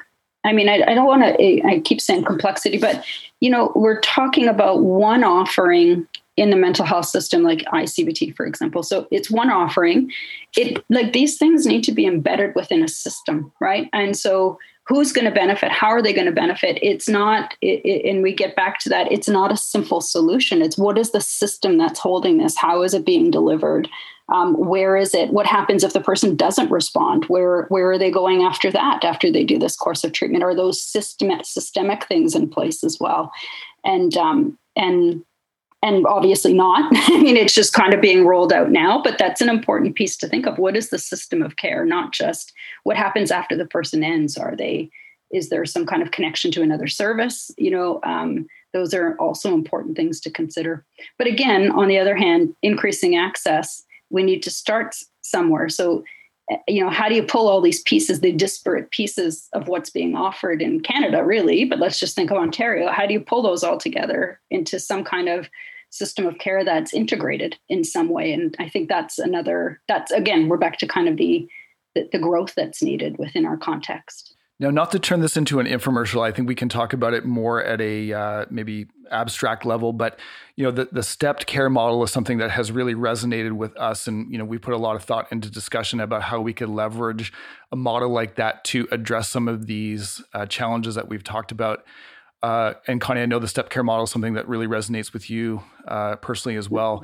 I mean, I, I don't want to. I keep saying complexity, but you know, we're talking about one offering in the mental health system like ICBT for example. So it's one offering. It like these things need to be embedded within a system right? And so who's going to benefit? How are they going to benefit? It's not it, it, and we get back to that it's not a simple solution. It's what is the system that's holding this? How is it being delivered? Um, where is it? What happens if the person doesn't respond? Where where are they going after that after they do this course of treatment? Are those systemic systemic things in place as well? And um, and and obviously not. [laughs] I mean, it's just kind of being rolled out now, but that's an important piece to think of. What is the system of care? Not just what happens after the person ends. Are they, is there some kind of connection to another service? You know, um, those are also important things to consider. But again, on the other hand, increasing access, we need to start somewhere. So, eh, you know, how do you pull all these pieces, the disparate pieces of what's being offered in Canada, really? But let's just think of Ontario. How do you pull those all together into some kind of system of care that's integrated in some way and i think that's another that's again we're back to kind of the the, the growth that's needed within our context now, not to turn this into an infomercial, I think we can talk about it more at a uh, maybe abstract level. But you know, the the stepped care model is something that has really resonated with us, and you know, we put a lot of thought into discussion about how we could leverage a model like that to address some of these uh, challenges that we've talked about. Uh, and Connie, I know the step care model is something that really resonates with you uh, personally as well.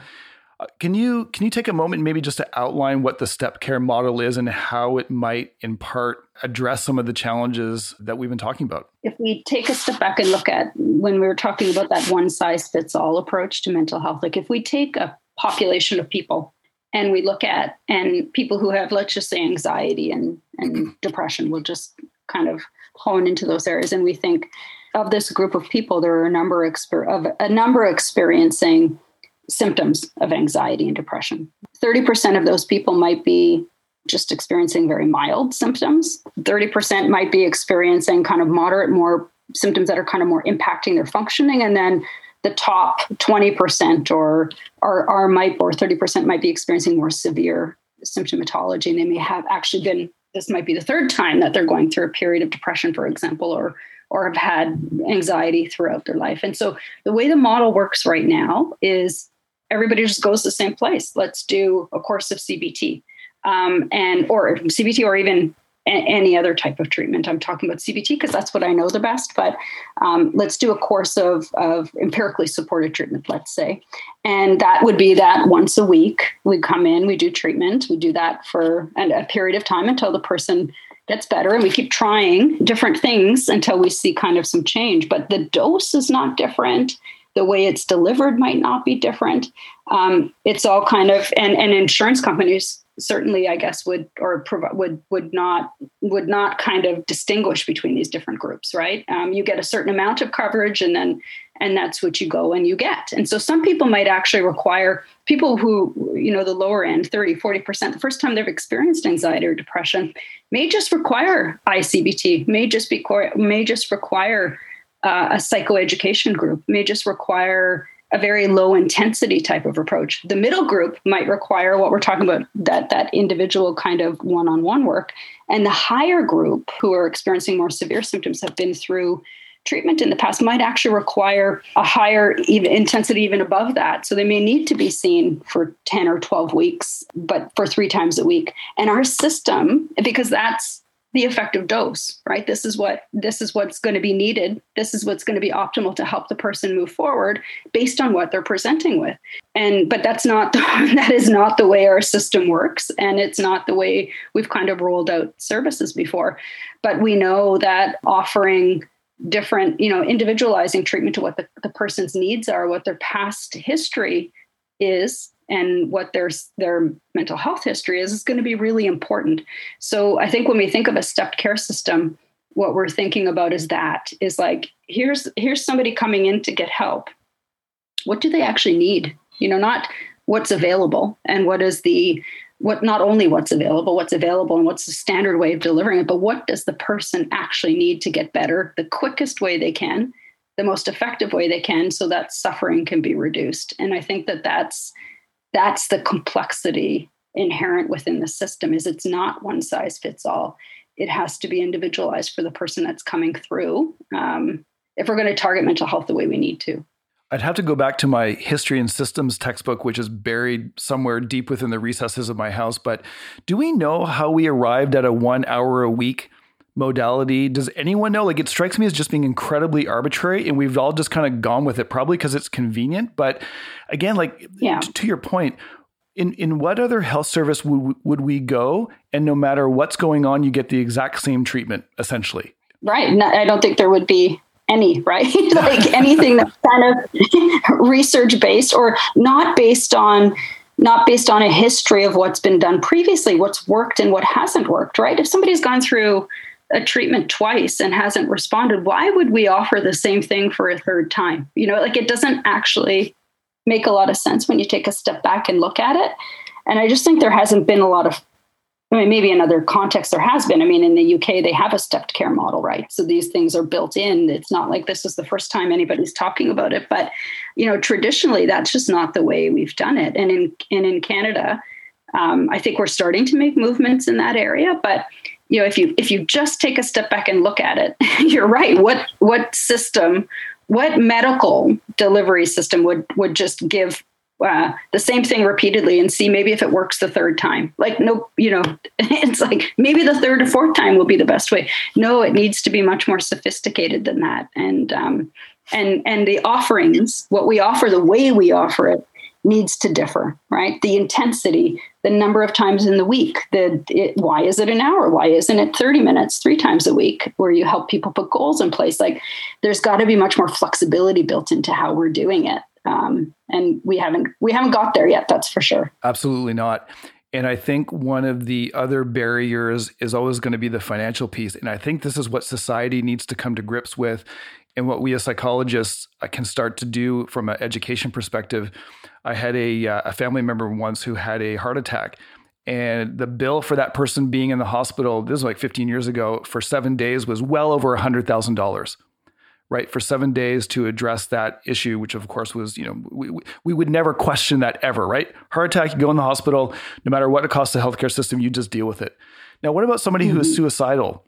Uh, can you can you take a moment maybe just to outline what the step care model is and how it might in part address some of the challenges that we've been talking about? If we take a step back and look at when we were talking about that one size fits all approach to mental health, like if we take a population of people and we look at and people who have let's just say anxiety and and [clears throat] depression, we'll just kind of hone into those areas and we think of this group of people, there are a number of a number experiencing symptoms of anxiety and depression. 30% of those people might be just experiencing very mild symptoms. 30% might be experiencing kind of moderate, more symptoms that are kind of more impacting their functioning. And then the top 20% or are, are might or 30% might be experiencing more severe symptomatology. And they may have actually been, this might be the third time that they're going through a period of depression, for example, or or have had anxiety throughout their life. And so the way the model works right now is everybody just goes to the same place. Let's do a course of CBT um, and or CBT or even a- any other type of treatment. I'm talking about CBT because that's what I know the best. But um, let's do a course of of empirically supported treatment, let's say, and that would be that once a week we come in, we do treatment, we do that for an, a period of time until the person gets better and we keep trying different things until we see kind of some change. But the dose is not different. The way it's delivered might not be different. Um, it's all kind of and and insurance companies certainly i guess would or would would not would not kind of distinguish between these different groups right? Um, you get a certain amount of coverage and then and that's what you go and you get and so some people might actually require people who you know the lower end 30 40% the first time they've experienced anxiety or depression may just require icbt may just be may just require uh, a psychoeducation group may just require a very low intensity type of approach. The middle group might require what we're talking about that that individual kind of one-on-one work, and the higher group who are experiencing more severe symptoms have been through treatment in the past might actually require a higher even intensity even above that. So they may need to be seen for 10 or 12 weeks but for three times a week. And our system because that's the effective dose right? This is what this is what's going to be needed. This is what's going to be optimal to help the person move forward based on what they're presenting with. And but that's not [laughs] that is not the way our system works and it's not the way we've kind of rolled out services before. But we know that offering different you know individualizing treatment to what the, the person's needs are what their past history is and what their their mental health history is is going to be really important. So I think when we think of a stepped care system, what we're thinking about is that is like here's here's somebody coming in to get help. What do they actually need? You know, not what's available and what is the what not only what's available, what's available and what's the standard way of delivering it, but what does the person actually need to get better the quickest way they can, the most effective way they can, so that suffering can be reduced. And I think that that's that's the complexity inherent within the system is it's not one size fits all it has to be individualized for the person that's coming through um, if we're going to target mental health the way we need to I'd have to go back to my history and systems textbook, which is buried somewhere deep within the recesses of my house. But do we know how we arrived at a one hour a week modality? Does anyone know? Like, it strikes me as just being incredibly arbitrary, and we've all just kind of gone with it, probably because it's convenient. But again, like yeah. t- to your point, in in what other health service would would we go? And no matter what's going on, you get the exact same treatment, essentially. Right. No, I don't think there would be any right [laughs] like anything that's kind of [laughs] research based or not based on not based on a history of what's been done previously what's worked and what hasn't worked right if somebody's gone through a treatment twice and hasn't responded, why would we offer the same thing for a third time? You know, like it doesn't actually make a lot of sense when you take a step back and look at it. And I just think there hasn't been a lot of, I mean, maybe in other contexts there has been. I mean, in the UK, they have a stepped care model, right? So these things are built in. It's not like this is the first time anybody's talking about it. But, you know, traditionally, that's just not the way we've done it. And in, and in Canada, um, I think we're starting to make movements in that area. But you know if you if you just take a step back and look at it [laughs] you're right what what system what medical delivery system would would just give uh, the same thing repeatedly and see maybe if it works the third time like no you know [laughs] it's like maybe the third or fourth time will be the best way no it needs to be much more sophisticated than that and um, and and the offerings what we offer the way we offer it needs to differ, right? The intensity, the number of times in the week, the it, why is it an hour? Why isn't it 30 minutes three times a week where you help people put goals in place? Like there's got to be much more flexibility built into how we're doing it. Um, and we haven't we haven't got there yet, that's for sure. Absolutely not. And I think one of the other barriers is always going to be the financial piece. And I think this is what society needs to come to grips with and what we as psychologists uh, can start to do from an education perspective. I had a, uh, a family member once who had a heart attack, and the bill for that person being in the hospital, this was like 15 years ago, for seven days was well over $100,000 right for seven days to address that issue which of course was you know we, we would never question that ever right heart attack you go in the hospital no matter what it costs the healthcare system you just deal with it now what about somebody mm-hmm. who is mm-hmm. suicidal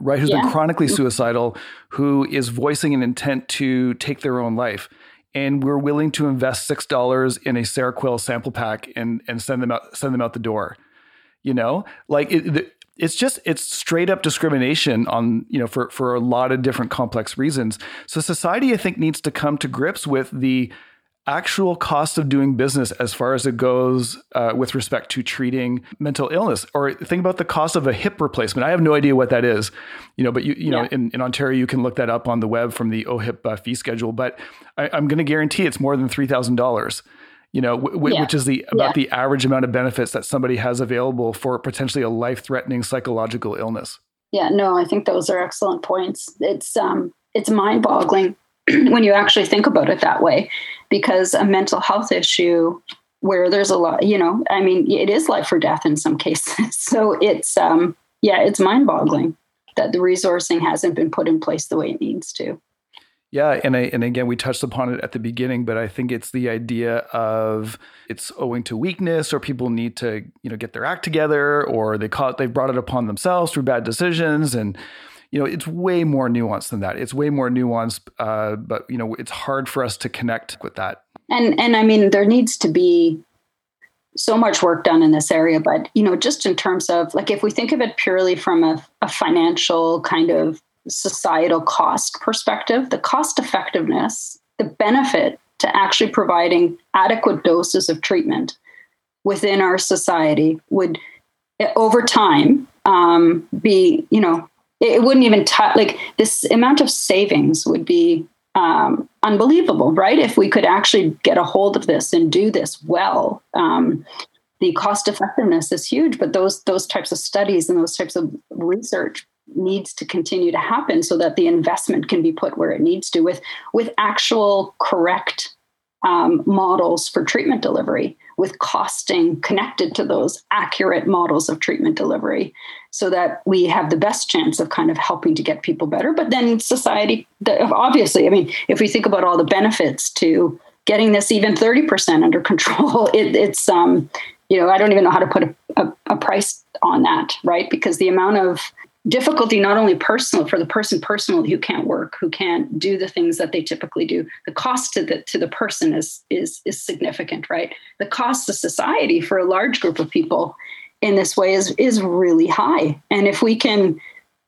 right who's yeah. been chronically suicidal who is voicing an intent to take their own life and we're willing to invest six dollars in a seroquel sample pack and and send them out send them out the door you know like it, it's just it's straight up discrimination on you know for for a lot of different complex reasons. So society i think needs to come to grips with the actual cost of doing business as far as it goes uh, with respect to treating mental illness. Or think about the cost of a hip replacement. I have no idea what that is you know but you you yeah. know in, in ontario you can look that up on the web from the ohip uh, fee schedule. But I, i'm going to guarantee it's more than $3000 you know, w- yeah. which is the about yeah. the average amount of benefits that somebody has available for potentially a life-threatening psychological illness. Yeah, no, I think those are excellent points. It's um it's mind-boggling [clears throat] when you actually think about it that way because a mental health issue where there's a lot, you know, I mean, it is life or death in some [laughs] cases. so it's um yeah, it's mind-boggling that the resourcing hasn't been put in place the way it needs to. Yeah, and I, and again, we touched upon it at the beginning, but I think it's the idea of it's owing to weakness, or people need to you know get their act together, or they caught they brought it upon themselves through bad decisions, and you know it's way more nuanced than that. It's way more nuanced, uh, but you know it's hard for us to connect with that. And and I mean, there needs to be so much work done in this area, but you know, just in terms of like if we think of it purely from a, a financial kind of societal cost perspective, the cost effectiveness, the benefit to actually providing adequate doses of treatment within our society would, over time, um, be, you know, it, wouldn't even touch, like this amount of savings would be um, unbelievable, right? If we could actually get a hold of this and do this well. Um, the cost effectiveness is huge, but those those types of studies and those types of research needs to continue to happen so that the investment can be put where it needs to with with actual correct um, models for treatment delivery with costing connected to those accurate models of treatment delivery so that we have the best chance of kind of helping to get people better. But then society obviously i mean if we think about all the benefits to getting this even 30% under [laughs] control it, it's um you know i don't even know how to put a, a, a price on that right? Because the amount of difficulty not only personal for the person personally who can't work who can't do the things that they typically do the cost to the to the person is is is significant right? The cost to society for a large group of people in this way is is really high. And if we can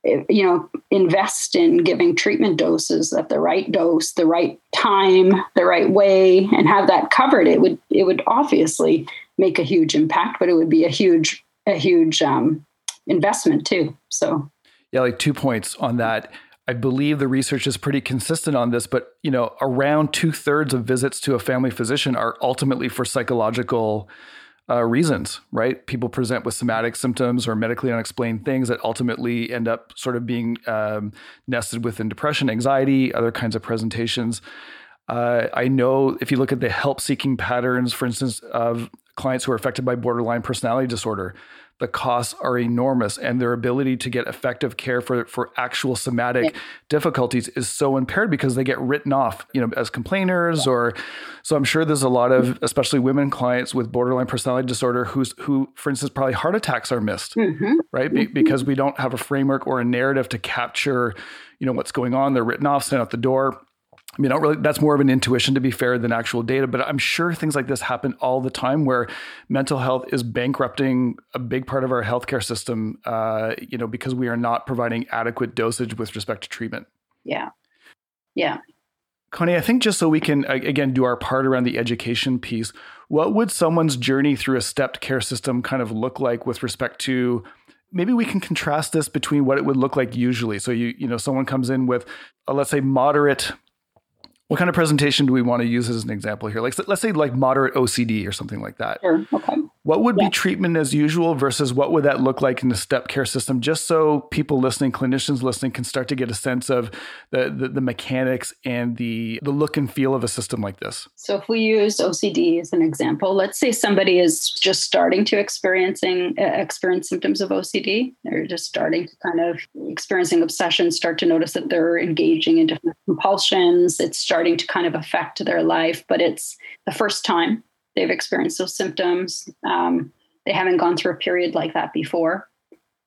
you know invest in giving treatment doses at the right dose the right time the right way and have that covered it would it would obviously make a huge impact but it would be a huge a huge um, investment too. So, yeah, like two points on that. I believe the research is pretty consistent on this, but you know, around two thirds of visits to a family physician are ultimately for psychological uh, reasons, right? People present with somatic symptoms or medically unexplained things that ultimately end up sort of being um, nested within depression, anxiety, other kinds of presentations. Uh, I know if you look at the help seeking patterns, for instance, of clients who are affected by borderline personality disorder, the costs are enormous and their ability to get effective care for, for actual somatic yeah. difficulties is so impaired because they get written off, you know, as complainers yeah. or so I'm sure there's a lot of especially women clients with borderline personality disorder who's who for instance probably heart attacks are missed, mm-hmm. right? Be, mm-hmm. because we don't have a framework or a narrative to capture, you know, what's going on. They're written off, sent out the door I mean, not really, that's more of an intuition to be fair than actual data, but I'm sure things like this happen all the time where mental health is bankrupting a big part of our healthcare system, uh, you know, because we are not providing adequate dosage with respect to treatment. Yeah. Yeah. Connie, I think just so we can, again, do our part around the education piece, what would someone's journey through a stepped care system kind of look like with respect to maybe we can contrast this between what it would look like usually. So you you know someone comes in with a, let's say moderate What kind of presentation do we want to use as an example here? Like, let's say like moderate OCD or something like that. Sure. Okay. What would yeah. be treatment as usual versus what would that look like in the step care system? Just so people listening, clinicians listening, can start to get a sense of the, the, the mechanics and the the look and feel of a system like this. So, if we use OCD as an example, let's say somebody is just starting to experiencing uh, experience symptoms of OCD. They're just starting to kind of experiencing obsession, start to notice that they're engaging in different compulsions. It's starting to kind of affect their life, but it's the first time they've experienced those symptoms. Um, they haven't gone through a period like that before.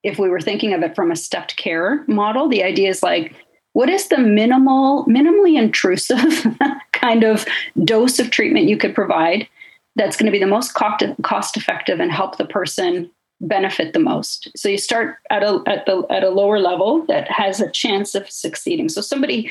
If we were thinking of it from a stepped care model, the idea is like, what is the minimal, minimally intrusive [laughs] kind of dose of treatment you could provide that's going to be the most cost effective and help the person benefit the most. So you start at a at the at a lower level that has a chance of succeeding. So somebody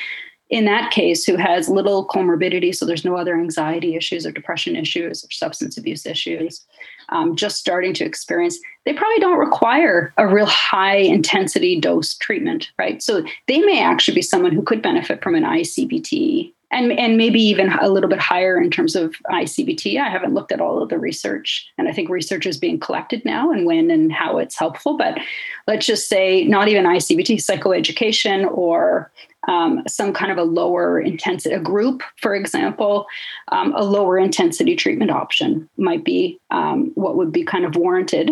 in that case who has little comorbidity, so there's no other anxiety issues or depression issues or substance abuse issues, um, just starting to experience, they probably don't require a real high intensity dose treatment, right? So they may actually be someone who could benefit from an ICBT and and maybe even a little bit higher in terms of ICBT. I haven't looked at all of the research, and I think research is being collected now, and when and how it's helpful. But let's just say not even ICBT, psychoeducation, or um, some kind of a lower intensity, a group, for example, um, a lower intensity treatment option might be um, what would be kind of warranted.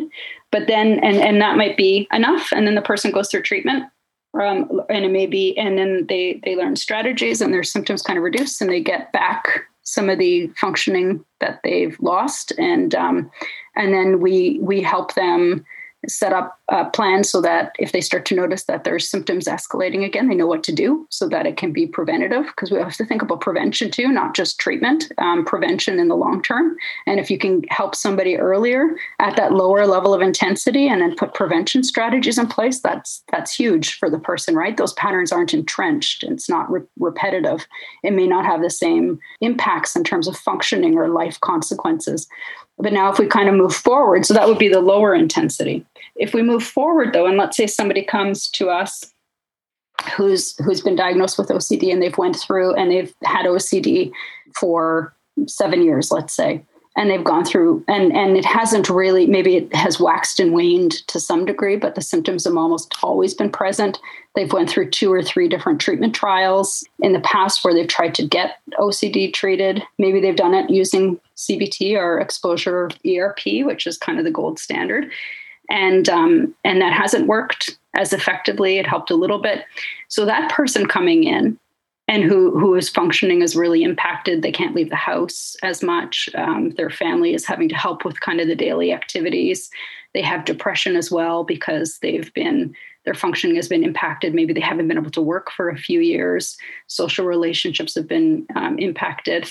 But then, and and that might be enough, and then the person goes through treatment um, and it may be, and then they they learn strategies, and their symptoms kind of reduce, and they get back some of the functioning that they've lost, and um, and then we we help them set up a plan so that if they start to notice that there's symptoms escalating again, they know what to do so that it can be preventative. Because we have to think about prevention too, not just treatment, um, prevention in the long term. And if you can help somebody earlier at that lower level of intensity and then put prevention strategies in place, that's that's huge for the person, right? Those patterns aren't entrenched. It's not re- repetitive. It may not have the same impacts in terms of functioning or life consequences. But now, if we kind of move forward, so that would be the lower intensity. If we move forward, though, and let's say somebody comes to us who's who's been diagnosed with OCD and they've went through and they've had OCD for seven years, let's say, and they've gone through and and it hasn't really maybe it has waxed and waned to some degree but the symptoms have almost always been present. They've went through two or three different treatment trials in the past where they've tried to get ocd treated. Maybe they've done it using cbt or exposure erp which is kind of the gold standard. And um, and that hasn't worked as effectively. It helped a little bit. So that person coming in and who who is functioning is really impacted. They can't leave the house as much. Um, their family is having to help with kind of the daily activities. They have depression as well because they've been their functioning has been impacted. Maybe they haven't been able to work for a few years. Social relationships have been um, impacted.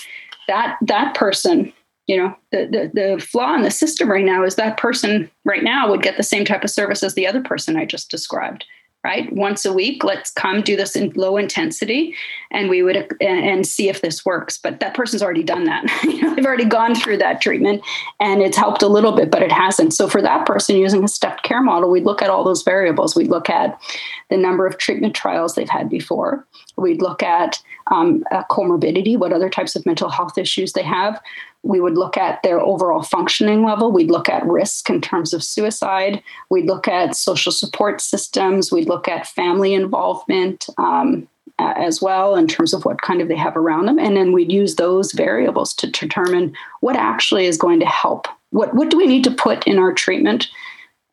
That that person you know the, the the flaw in the system right now is that person right now would get the same type of service as the other person i just described right? Once a week let's come do this in low intensity and we would and see if this works. But that person's already done that. [laughs] You know, they've already gone through that treatment and it's helped a little bit but it hasn't. So for that person using a stepped care model we'd look at all those variables. We'd look at the number of treatment trials they've had before. We'd look at um, comorbidity what other types of mental health issues they have we would look at their overall functioning level. We'd look at risk in terms of suicide. We'd look at social support systems. We'd look at family involvement um, as well in terms of what kind of they have around them. And then we'd use those variables to determine what actually is going to help. What, what do we need to put in our treatment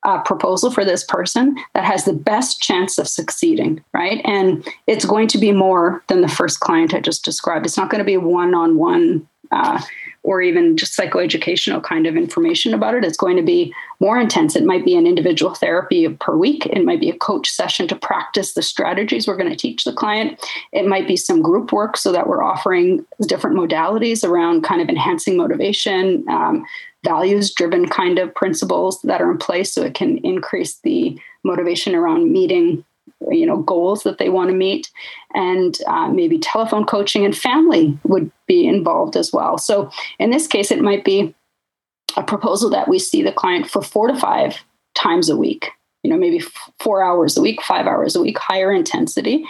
uh, proposal for this person that has the best chance of succeeding, right? And it's going to be more than the first client I just described. It's not going to be one on one or even just psychoeducational kind of information about it. It's going to be more intense. It might be an individual therapy per week. It might be a coach session to practice the strategies we're going to teach the client. It might be some group work so that we're offering different modalities around kind of enhancing motivation, um, values driven kind of principles that are in place so it can increase the motivation around meeting you know goals that they want to meet. And uh, maybe telephone coaching and family would be involved as well. So in this case it might be a proposal that we see the client for four to five times a week you know maybe four hours a week five hours a week higher intensity.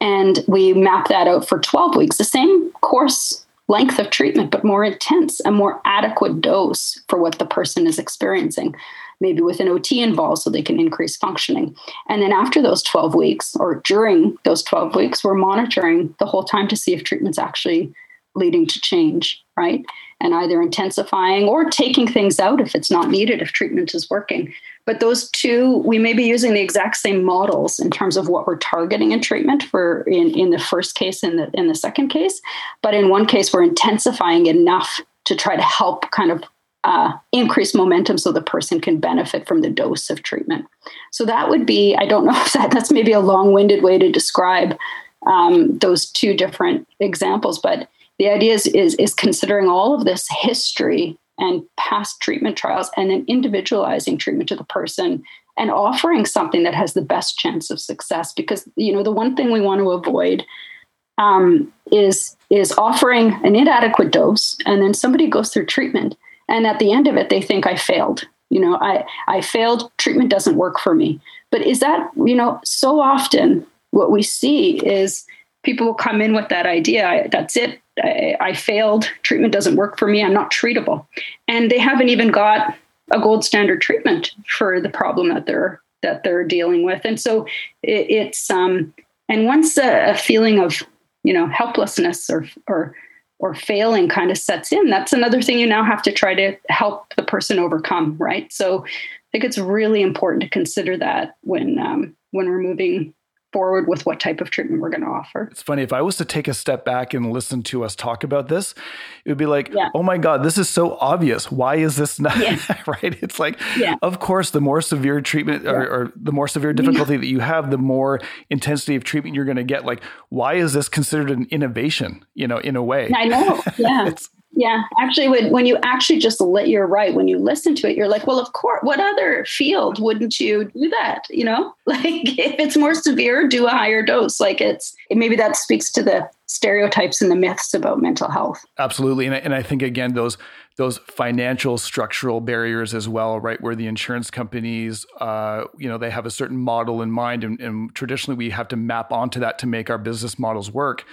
And we map that out for 12 weeks, the same course length of treatment, but more intense, a more adequate dose for what the person is experiencing, maybe with an OT involved so they can increase functioning. And then after those 12 weeks, or during those 12 weeks, we're monitoring the whole time to see if treatment's actually leading to change, right? And either intensifying or taking things out if it's not needed, if treatment is working. But those two, we may be using the exact same models in terms of what we're targeting in treatment for in, in the first case and the in the second case. But in one case, we're intensifying enough to try to help kind of uh, increase momentum so the person can benefit from the dose of treatment. So that would be, I don't know [laughs] if that, that's maybe a long winded way to describe um, those two different examples, but the idea is, is, is considering all of this history and past treatment trials and then individualizing treatment to the person and offering something that has the best chance of success. Because you know the one thing we want to avoid um, is is offering an inadequate dose and then somebody goes through treatment and at the end of it they think i failed. You know i i failed. Treatment doesn't work for me. But is that you know so often what we see is people will come in with that idea that's it I, I failed. Treatment doesn't work for me. I'm not treatable. And they haven't even got a gold standard treatment for the problem that they're that they're dealing with. And so it, it's um and once a, a feeling of you know helplessness or or or failing kind of sets in, that's another thing you now have to try to help the person overcome, right? So I think it's really important to consider that when um, when we're moving forward with what type of treatment we're going to offer. It's funny if I was to take a step back and listen to us talk about this, it would be like, yeah. "Oh my god, this is so obvious. Why is this not yeah. [laughs] right?" It's like, yeah. of course, the more severe treatment or, or the more severe difficulty that you have, the more intensity of treatment you're going to get. Like, why is this considered an innovation? You know, in a way. I know. [laughs] Yeah. Yeah, actually, when, when you actually just let you're right, when you listen to it, you're like, well, of course, what other field wouldn't you do that? You know, [laughs] like if it's more severe, do a higher dose. Like it's maybe that speaks to the stereotypes and the myths about mental health. Absolutely, and I, and I think again those those financial structural barriers as well, right? Where the insurance companies, uh, you know, they have a certain model in mind, and, and traditionally we have to map onto that to make our business models work.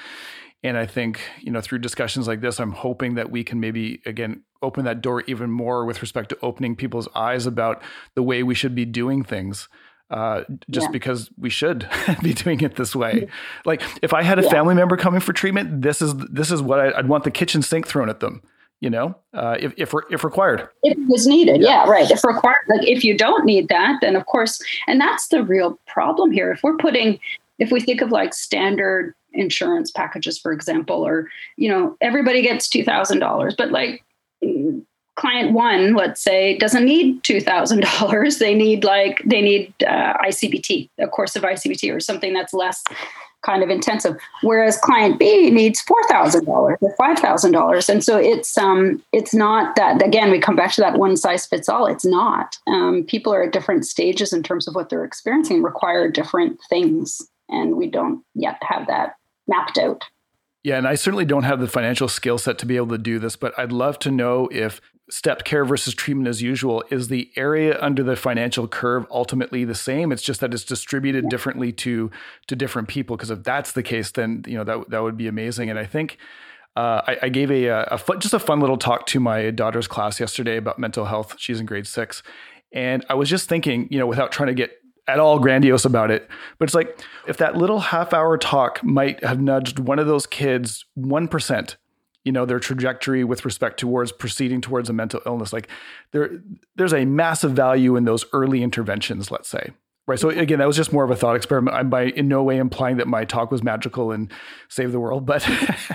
And I think, you know, through discussions like this, I'm hoping that we can maybe, again, open that door even more with respect to opening people's eyes about the way we should be doing things. Uh, just yeah. because we should [laughs] be doing it this way. Like if I had a yeah. family member coming for treatment, this is this is what I, would want the kitchen sink thrown at them. You know, uh, if if if required, if it was needed, yeah. yeah, right. If required, like if you don't need that, then of course, and that's the real problem here. If we're putting, if we think of like standard insurance packages, for example, or, you know, everybody gets $2,000, but like client one, let's say, doesn't need $2,000. They need like, they need uh, ICBT, a course of ICBT or something that's less kind of intensive. Whereas client B needs four thousand dollars or five thousand dollars, and so it's um it's not that again we come back to that one size fits all. It's not. Um, people are at different stages in terms of what they're experiencing, require different things, and we don't yet have that mapped out. Yeah, and I certainly don't have the financial skill set to be able to do this, but I'd love to know if stepped care versus treatment as usual is the area under the financial curve ultimately the same? It's just that it's distributed differently to to different people because if that's the case then you know that that would be amazing. And i think uh, I, I, gave a, a, a just a fun little talk to my daughter's class yesterday about mental health. She's in grade six. And i was just thinking you know without trying to get at all grandiose about it. But it's like if that little half hour talk might have nudged one of those kids 1%, you know, their trajectory with respect towards proceeding towards a mental illness, like there there's a massive value in those early interventions, let's say. Right. So again, that was just more of a thought experiment. I'm by in no way implying that my talk was magical and save the world, but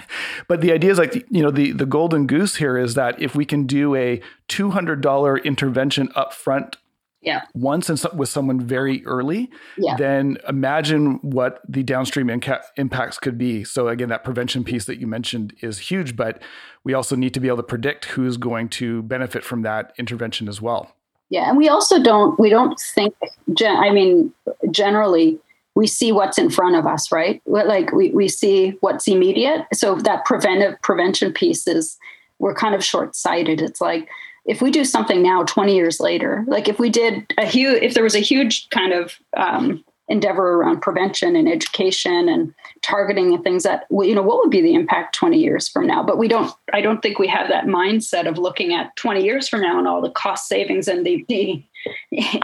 [laughs] but the idea is like you know the the golden goose here is that if we can do a two hundred dollar intervention up front yeah. once and with someone very early, yeah. then imagine what the downstream inca- impacts could be. So again, that prevention piece that you mentioned is huge, but we also need to be able to predict who's going to benefit from that intervention as well. Yeah, and we also don't we don't think. I mean, generally, we see what's in front of us, right? Like we we see what's immediate. So that preventive prevention piece is we're kind of short sighted. It's like if we do something now 20 years later like if we did a huge if there was a huge kind of um, endeavor around prevention and education and targeting and things that you know what would be the impact 20 years from now? But we don't i don't think we have that mindset of looking at 20 years from now and all the cost savings and the, the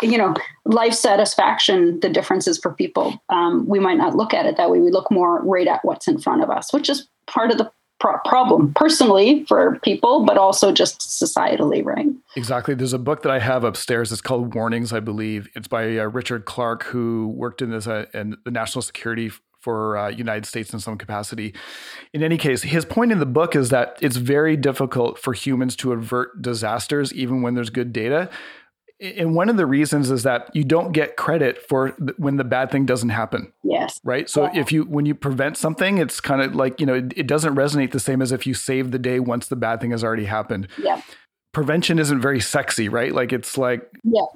you know life satisfaction the differences for people. Um, we might not look at it that way. We look more right at what's in front of us which is part of the pro- problem personally for people, but also just societally, right? Exactly. There's a book that I have upstairs. It's called Warnings, I believe. It's by uh, Richard Clarke, who worked in this uh, in the national security for uh, United States in some capacity. In any case, his point in the book is that it's very difficult for humans to avert disasters, even when there's good data and one of the reasons is that you don't get credit for when the bad thing doesn't happen. Yes. Right. So yeah. if you when you prevent something, it's kind of like you know it, it, doesn't resonate the same as if you save the day once the bad thing has already happened. Yeah. Prevention isn't very sexy, right? Like it's like yeah.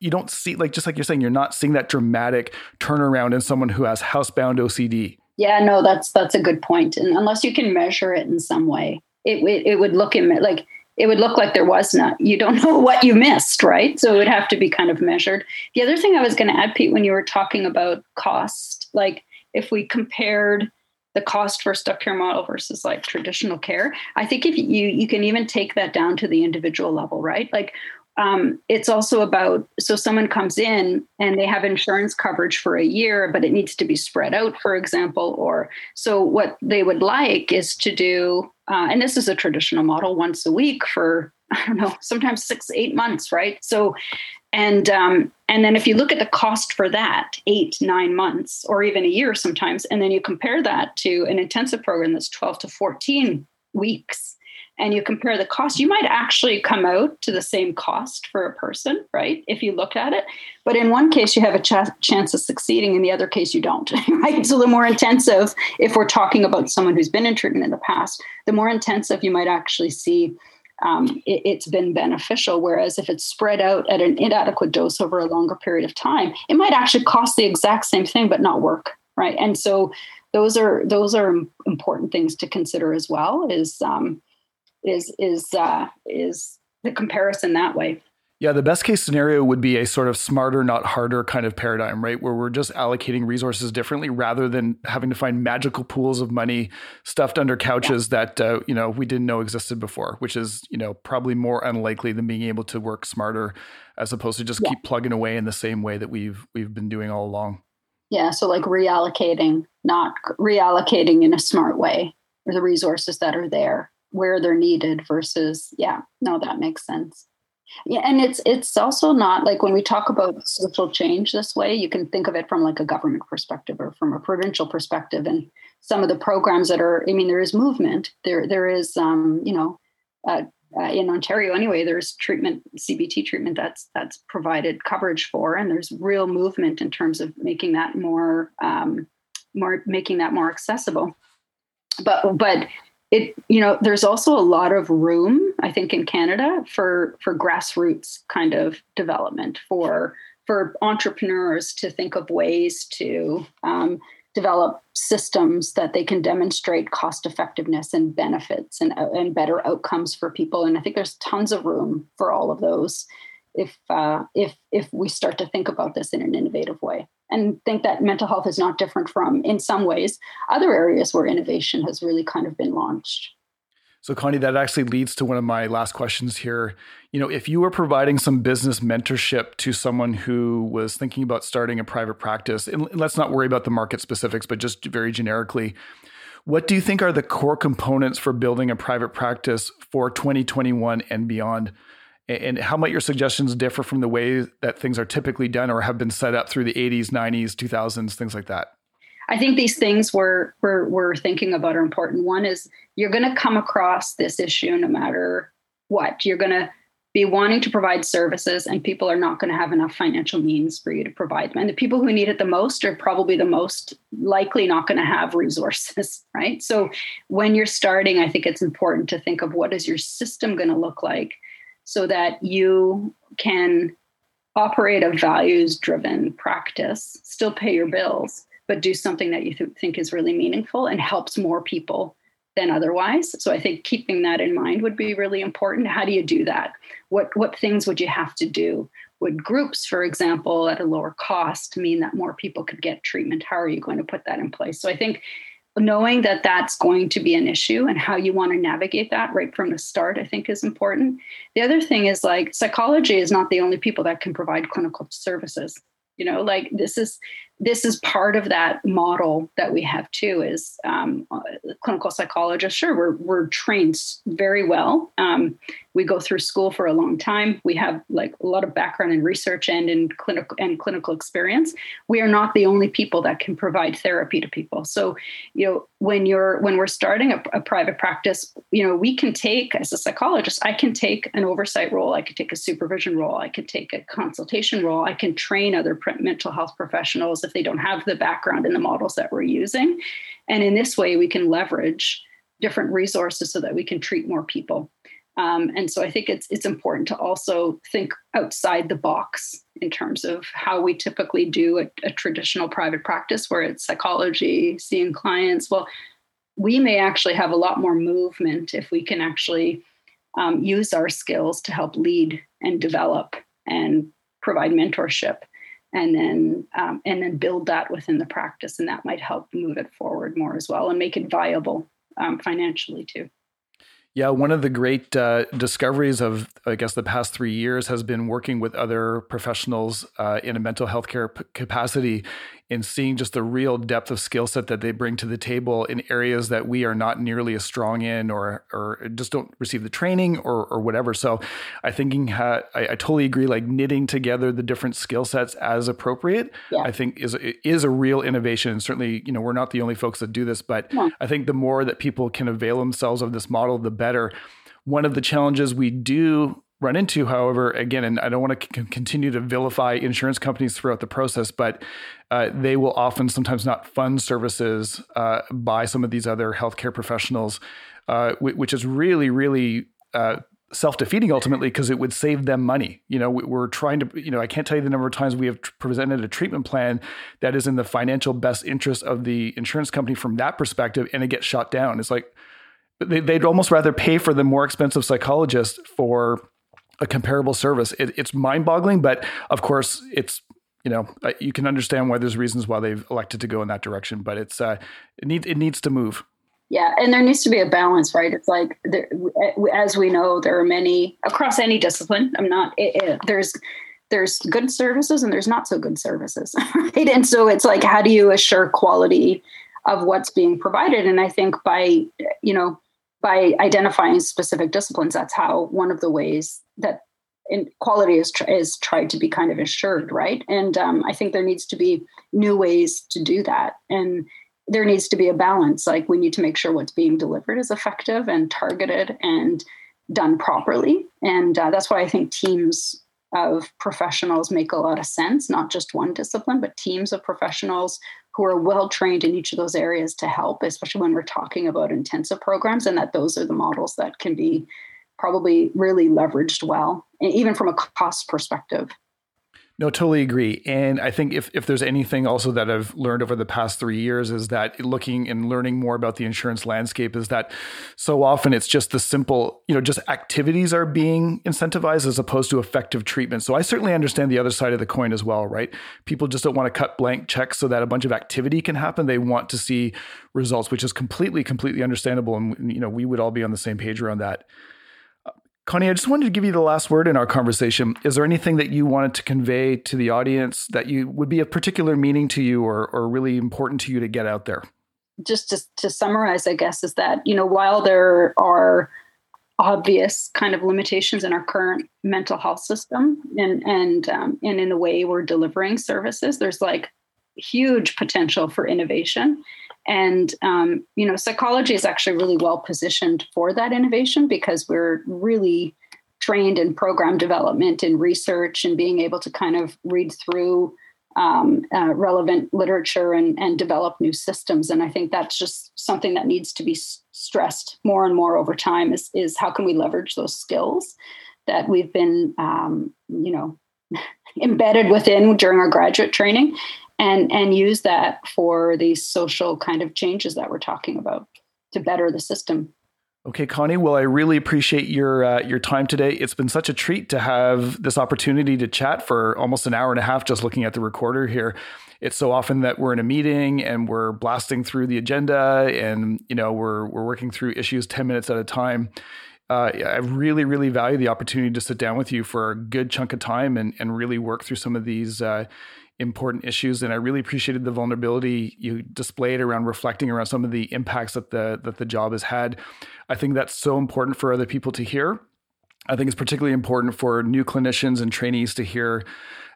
You don't see like just like you're saying, you're not seeing that dramatic turnaround in someone who has housebound OCD. Yeah, no, that's that's a good point. And unless you can measure it in some way, it it, it would look in like it would look like there was not. You don't [laughs] know what you missed, right? So it would have to be kind of measured. The other thing I was going to add, Pete, when you were talking about cost, like if we compared the cost for step care model versus like traditional care, I think if you you can even take that down to the individual level, right? Like um, it's also about so someone comes in and they have insurance coverage for a year but it needs to be spread out for example or so what they would like is to do uh, and this is a traditional model once a week for [laughs] i don't know sometimes six eight months right? So and um, and then if you look at the cost for that eight nine months or even a year sometimes and then you compare that to an intensive program that's 12 to 14 weeks and you compare the cost, you might actually come out to the same cost for a person, right? If you look at it. But in one case, you have a ch- chance of succeeding. In the other case, you don't, [laughs] right? So the more intensive, if we're talking about someone who's been in treatment in the past, the more intensive you might actually see um, it, has been beneficial. Whereas if it's spread out at an inadequate dose over a longer period of time, it might actually cost the exact same thing but not work, right? And so those are those are important things to consider as well. Is um, is is uh, is the comparison that way. Yeah, the best case scenario would be a sort of smarter, not harder kind of paradigm, right? Where we're just allocating resources differently rather than having to find magical pools of money stuffed under couches yeah. that uh, you know we didn't know existed before, which is you know probably more unlikely than being able to work smarter as opposed to just yeah. keep plugging away in the same way that we've we've been doing all along. Yeah, so like reallocating, not reallocating in a smart way, the resources that are there where they're needed versus yeah no that makes sense. Yeah and it's it's also not like when we talk about social change this way you can think of it from like a government perspective or from a provincial perspective and some of the programs that are i mean there is movement there there is um you know uh, uh, in ontario anyway there's treatment cbt treatment that's that's provided coverage for and there's real movement in terms of making that more um more making that more accessible. But but it you know there's also a lot of room i think in canada for for grassroots kind of development for for entrepreneurs to think of ways to um, develop systems that they can demonstrate cost effectiveness and benefits and, and better outcomes for people. And i think there's tons of room for all of those if uh, if if we start to think about this in an innovative way and think that mental health is not different from in some ways other areas where innovation has really kind of been launched. So connie that actually leads to one of my last questions here. You know if you were providing some business mentorship to someone who was thinking about starting a private practice and let's not worry about the market specifics but just very generically what do you think are the core components for building a private practice for 2021 and beyond and how might your suggestions differ from the way that things are typically done or have been set up through the 80s 90s 2000s things like that? I think these things we're we're, we're thinking about are important. One is you're going to come across this issue no matter what. You're going to be wanting to provide services and people are not going to have enough financial means for you to provide them. And the people who need it the most are probably the most likely not going to have resources [laughs] right? So when you're starting i think it's important to think of what is your system going to look like so that you can operate a values driven practice, still pay your bills, but do something that you th- think is really meaningful and helps more people than otherwise. So I think keeping that in mind would be really important. How do you do that? What what things would you have to do? would groups, for example, at a lower cost mean that more people could get treatment? How are you going to put that in place? So I think knowing that that's going to be an issue and how you want to navigate that right from the start i think is important. The other thing is like psychology is not the only people that can provide clinical services. You know like this is this is part of that model that we have too is um, clinical psychologists sure we're, we're trained very well. Um, we go through school for a long time. We have like a lot of background in research and in clinical and clinical experience. We are not the only people that can provide therapy to people. So you know when you're when we're starting a, a private practice you know we can take as a psychologist i can take an oversight role i could take a supervision role i could take a consultation role i can train other mental health professionals if they don't have the background in the models that we're using. And in this way, we can leverage different resources so that we can treat more people. Um, and so I think it's it's important to also think outside the box in terms of how we typically do a, a traditional private practice, where it's psychology, seeing clients. Well, we may actually have a lot more movement if we can actually um, use our skills to help lead and develop and provide mentorship and then um, and then build that within the practice and that might help move it forward more as well and make it viable um, financially too. Yeah, one of the great uh, discoveries of, I guess, the past three years has been working with other professionals uh, in a mental health care p- capacity in seeing just the real depth of skill set that they bring to the table in areas that we are not nearly as strong in or or just don't receive the training or or whatever. So I thinking ha- I, I, totally agree. Like knitting together the different skill sets as appropriate, yeah. I think is is a real innovation. And certainly, you know, we're not the only folks that do this, but yeah. I think the more that people can avail themselves of this model, the better. One of the challenges we do run into, however, again, and I don't want to c- continue to vilify insurance companies throughout the process, but uh, they will often sometimes not fund services uh, by some of these other healthcare professionals, uh, w- which is really, really uh, self-defeating ultimately because it would save them money. You know, we're trying to, you know, I can't tell you the number of times we have presented a treatment plan that is in the financial best interest of the insurance company from that perspective, and it gets shot down. It's like they'd almost rather pay for the more expensive psychologist for a comparable service. It, it's mind boggling, but of course, it's you know you can understand why there's reasons why they've elected to go in that direction. But it's uh, it needs it needs to move. Yeah, and there needs to be a balance, right? It's like there, as we know, there are many across any discipline. I'm not it, it, there's there's good services and there's not so good services, [laughs] right? And so it's like how do you assure quality of what's being provided? And I think by you know by identifying specific disciplines, that's how one of the ways that quality is, is tried to be kind of assured, right? And um, I think there needs to be new ways to do that. And there needs to be a balance. Like we need to make sure what's being delivered is effective and targeted and done properly. And uh, that's why I think teams of professionals make a lot of sense, not just one discipline, but teams of professionals who are well trained in each of those areas to help, especially when we're talking about intensive programs, and that those are the models that can be probably really leveraged well, even from a cost perspective. No, totally agree. And I think if, if there's anything also that I've learned over the past three years is that looking and learning more about the insurance landscape is that so often it's just the simple, you know, just activities are being incentivized as opposed to effective treatment. So I certainly understand the other side of the coin as well, right? People just don't want to cut blank checks so that a bunch of activity can happen. They want to see results, which is completely, completely understandable. And, you know, we would all be on the same page around that. Connie, I just wanted to give you the last word in our conversation. Is there anything that you wanted to convey to the audience that you would be of particular meaning to you or, or really important to you to get out there? Just to, to summarize, I guess, is that, you know, while there are obvious kind of limitations in our current mental health system and and um, and in the way we're delivering services, there's like huge potential for innovation and, um, you know, psychology is actually really well positioned for that innovation because we're really trained in program development and research and being able to kind of read through um, uh, relevant literature and, and develop new systems. And I think that's just something that needs to be stressed more and more over time is, is how can we leverage those skills that we've been, um, you know, [laughs] embedded within during our graduate training and and use that for these social kind of changes that we're talking about to better the system Okay, Connie. Well, I really appreciate your uh, your time today. It's been such a treat to have this opportunity to chat for almost an hour and a half just looking at the recorder here. It's so often that we're in a meeting and we're blasting through the agenda, and you know we're we're working through issues ten minutes at a time. Uh, I really, really value the opportunity to sit down with you for a good chunk of time and and really work through some of these. Uh, important issues and I really appreciated the vulnerability you displayed around reflecting around some of the impacts that the that the job has had. I think that's so important for other people to hear. I think it's particularly important for new clinicians and trainees to hear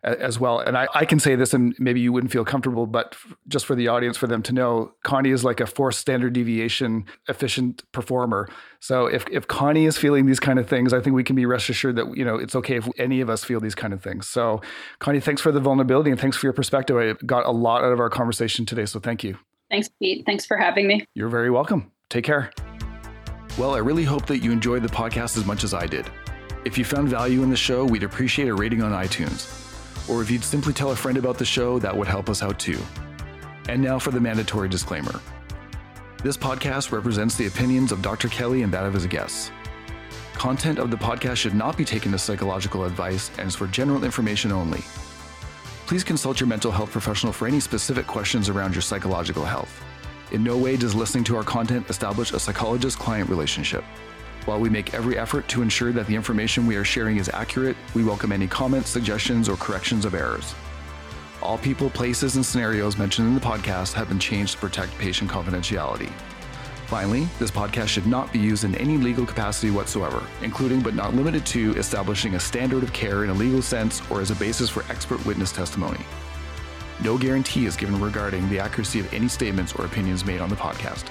as well. And I, I can say this, and maybe you wouldn't feel comfortable, but just for the audience, for them to know, Connie is like a four standard deviation efficient performer. So if, if Connie is feeling these kind of things, I think we can be rest assured that, you know, it's okay if any of us feel these kind of things. So Connie, thanks for the vulnerability and thanks for your perspective. I got a lot out of our conversation today. So thank you. Thanks, Pete. Thanks for having me. You're very welcome. Take care. Well, I really hope that you enjoyed the podcast as much as I did. If you found value in the show, we'd appreciate a rating on iTunes or if you'd simply tell a friend about the show, that would help us out too. And now for the mandatory disclaimer. This podcast represents the opinions of Dr. Kelly and that of his guests. Content of the podcast should not be taken as psychological advice and is for general information only. Please consult your mental health professional for any specific questions around your psychological health. In no way does listening to our content establish a psychologist client relationship. While we make every effort to ensure that the information we are sharing is accurate, we welcome any comments, suggestions, or corrections of errors. All people, places, and scenarios mentioned in the podcast have been changed to protect patient confidentiality. Finally, this podcast should not be used in any legal capacity whatsoever, including but not limited to establishing a standard of care in a legal sense or as a basis for expert witness testimony. No guarantee is given regarding the accuracy of any statements or opinions made on the podcast.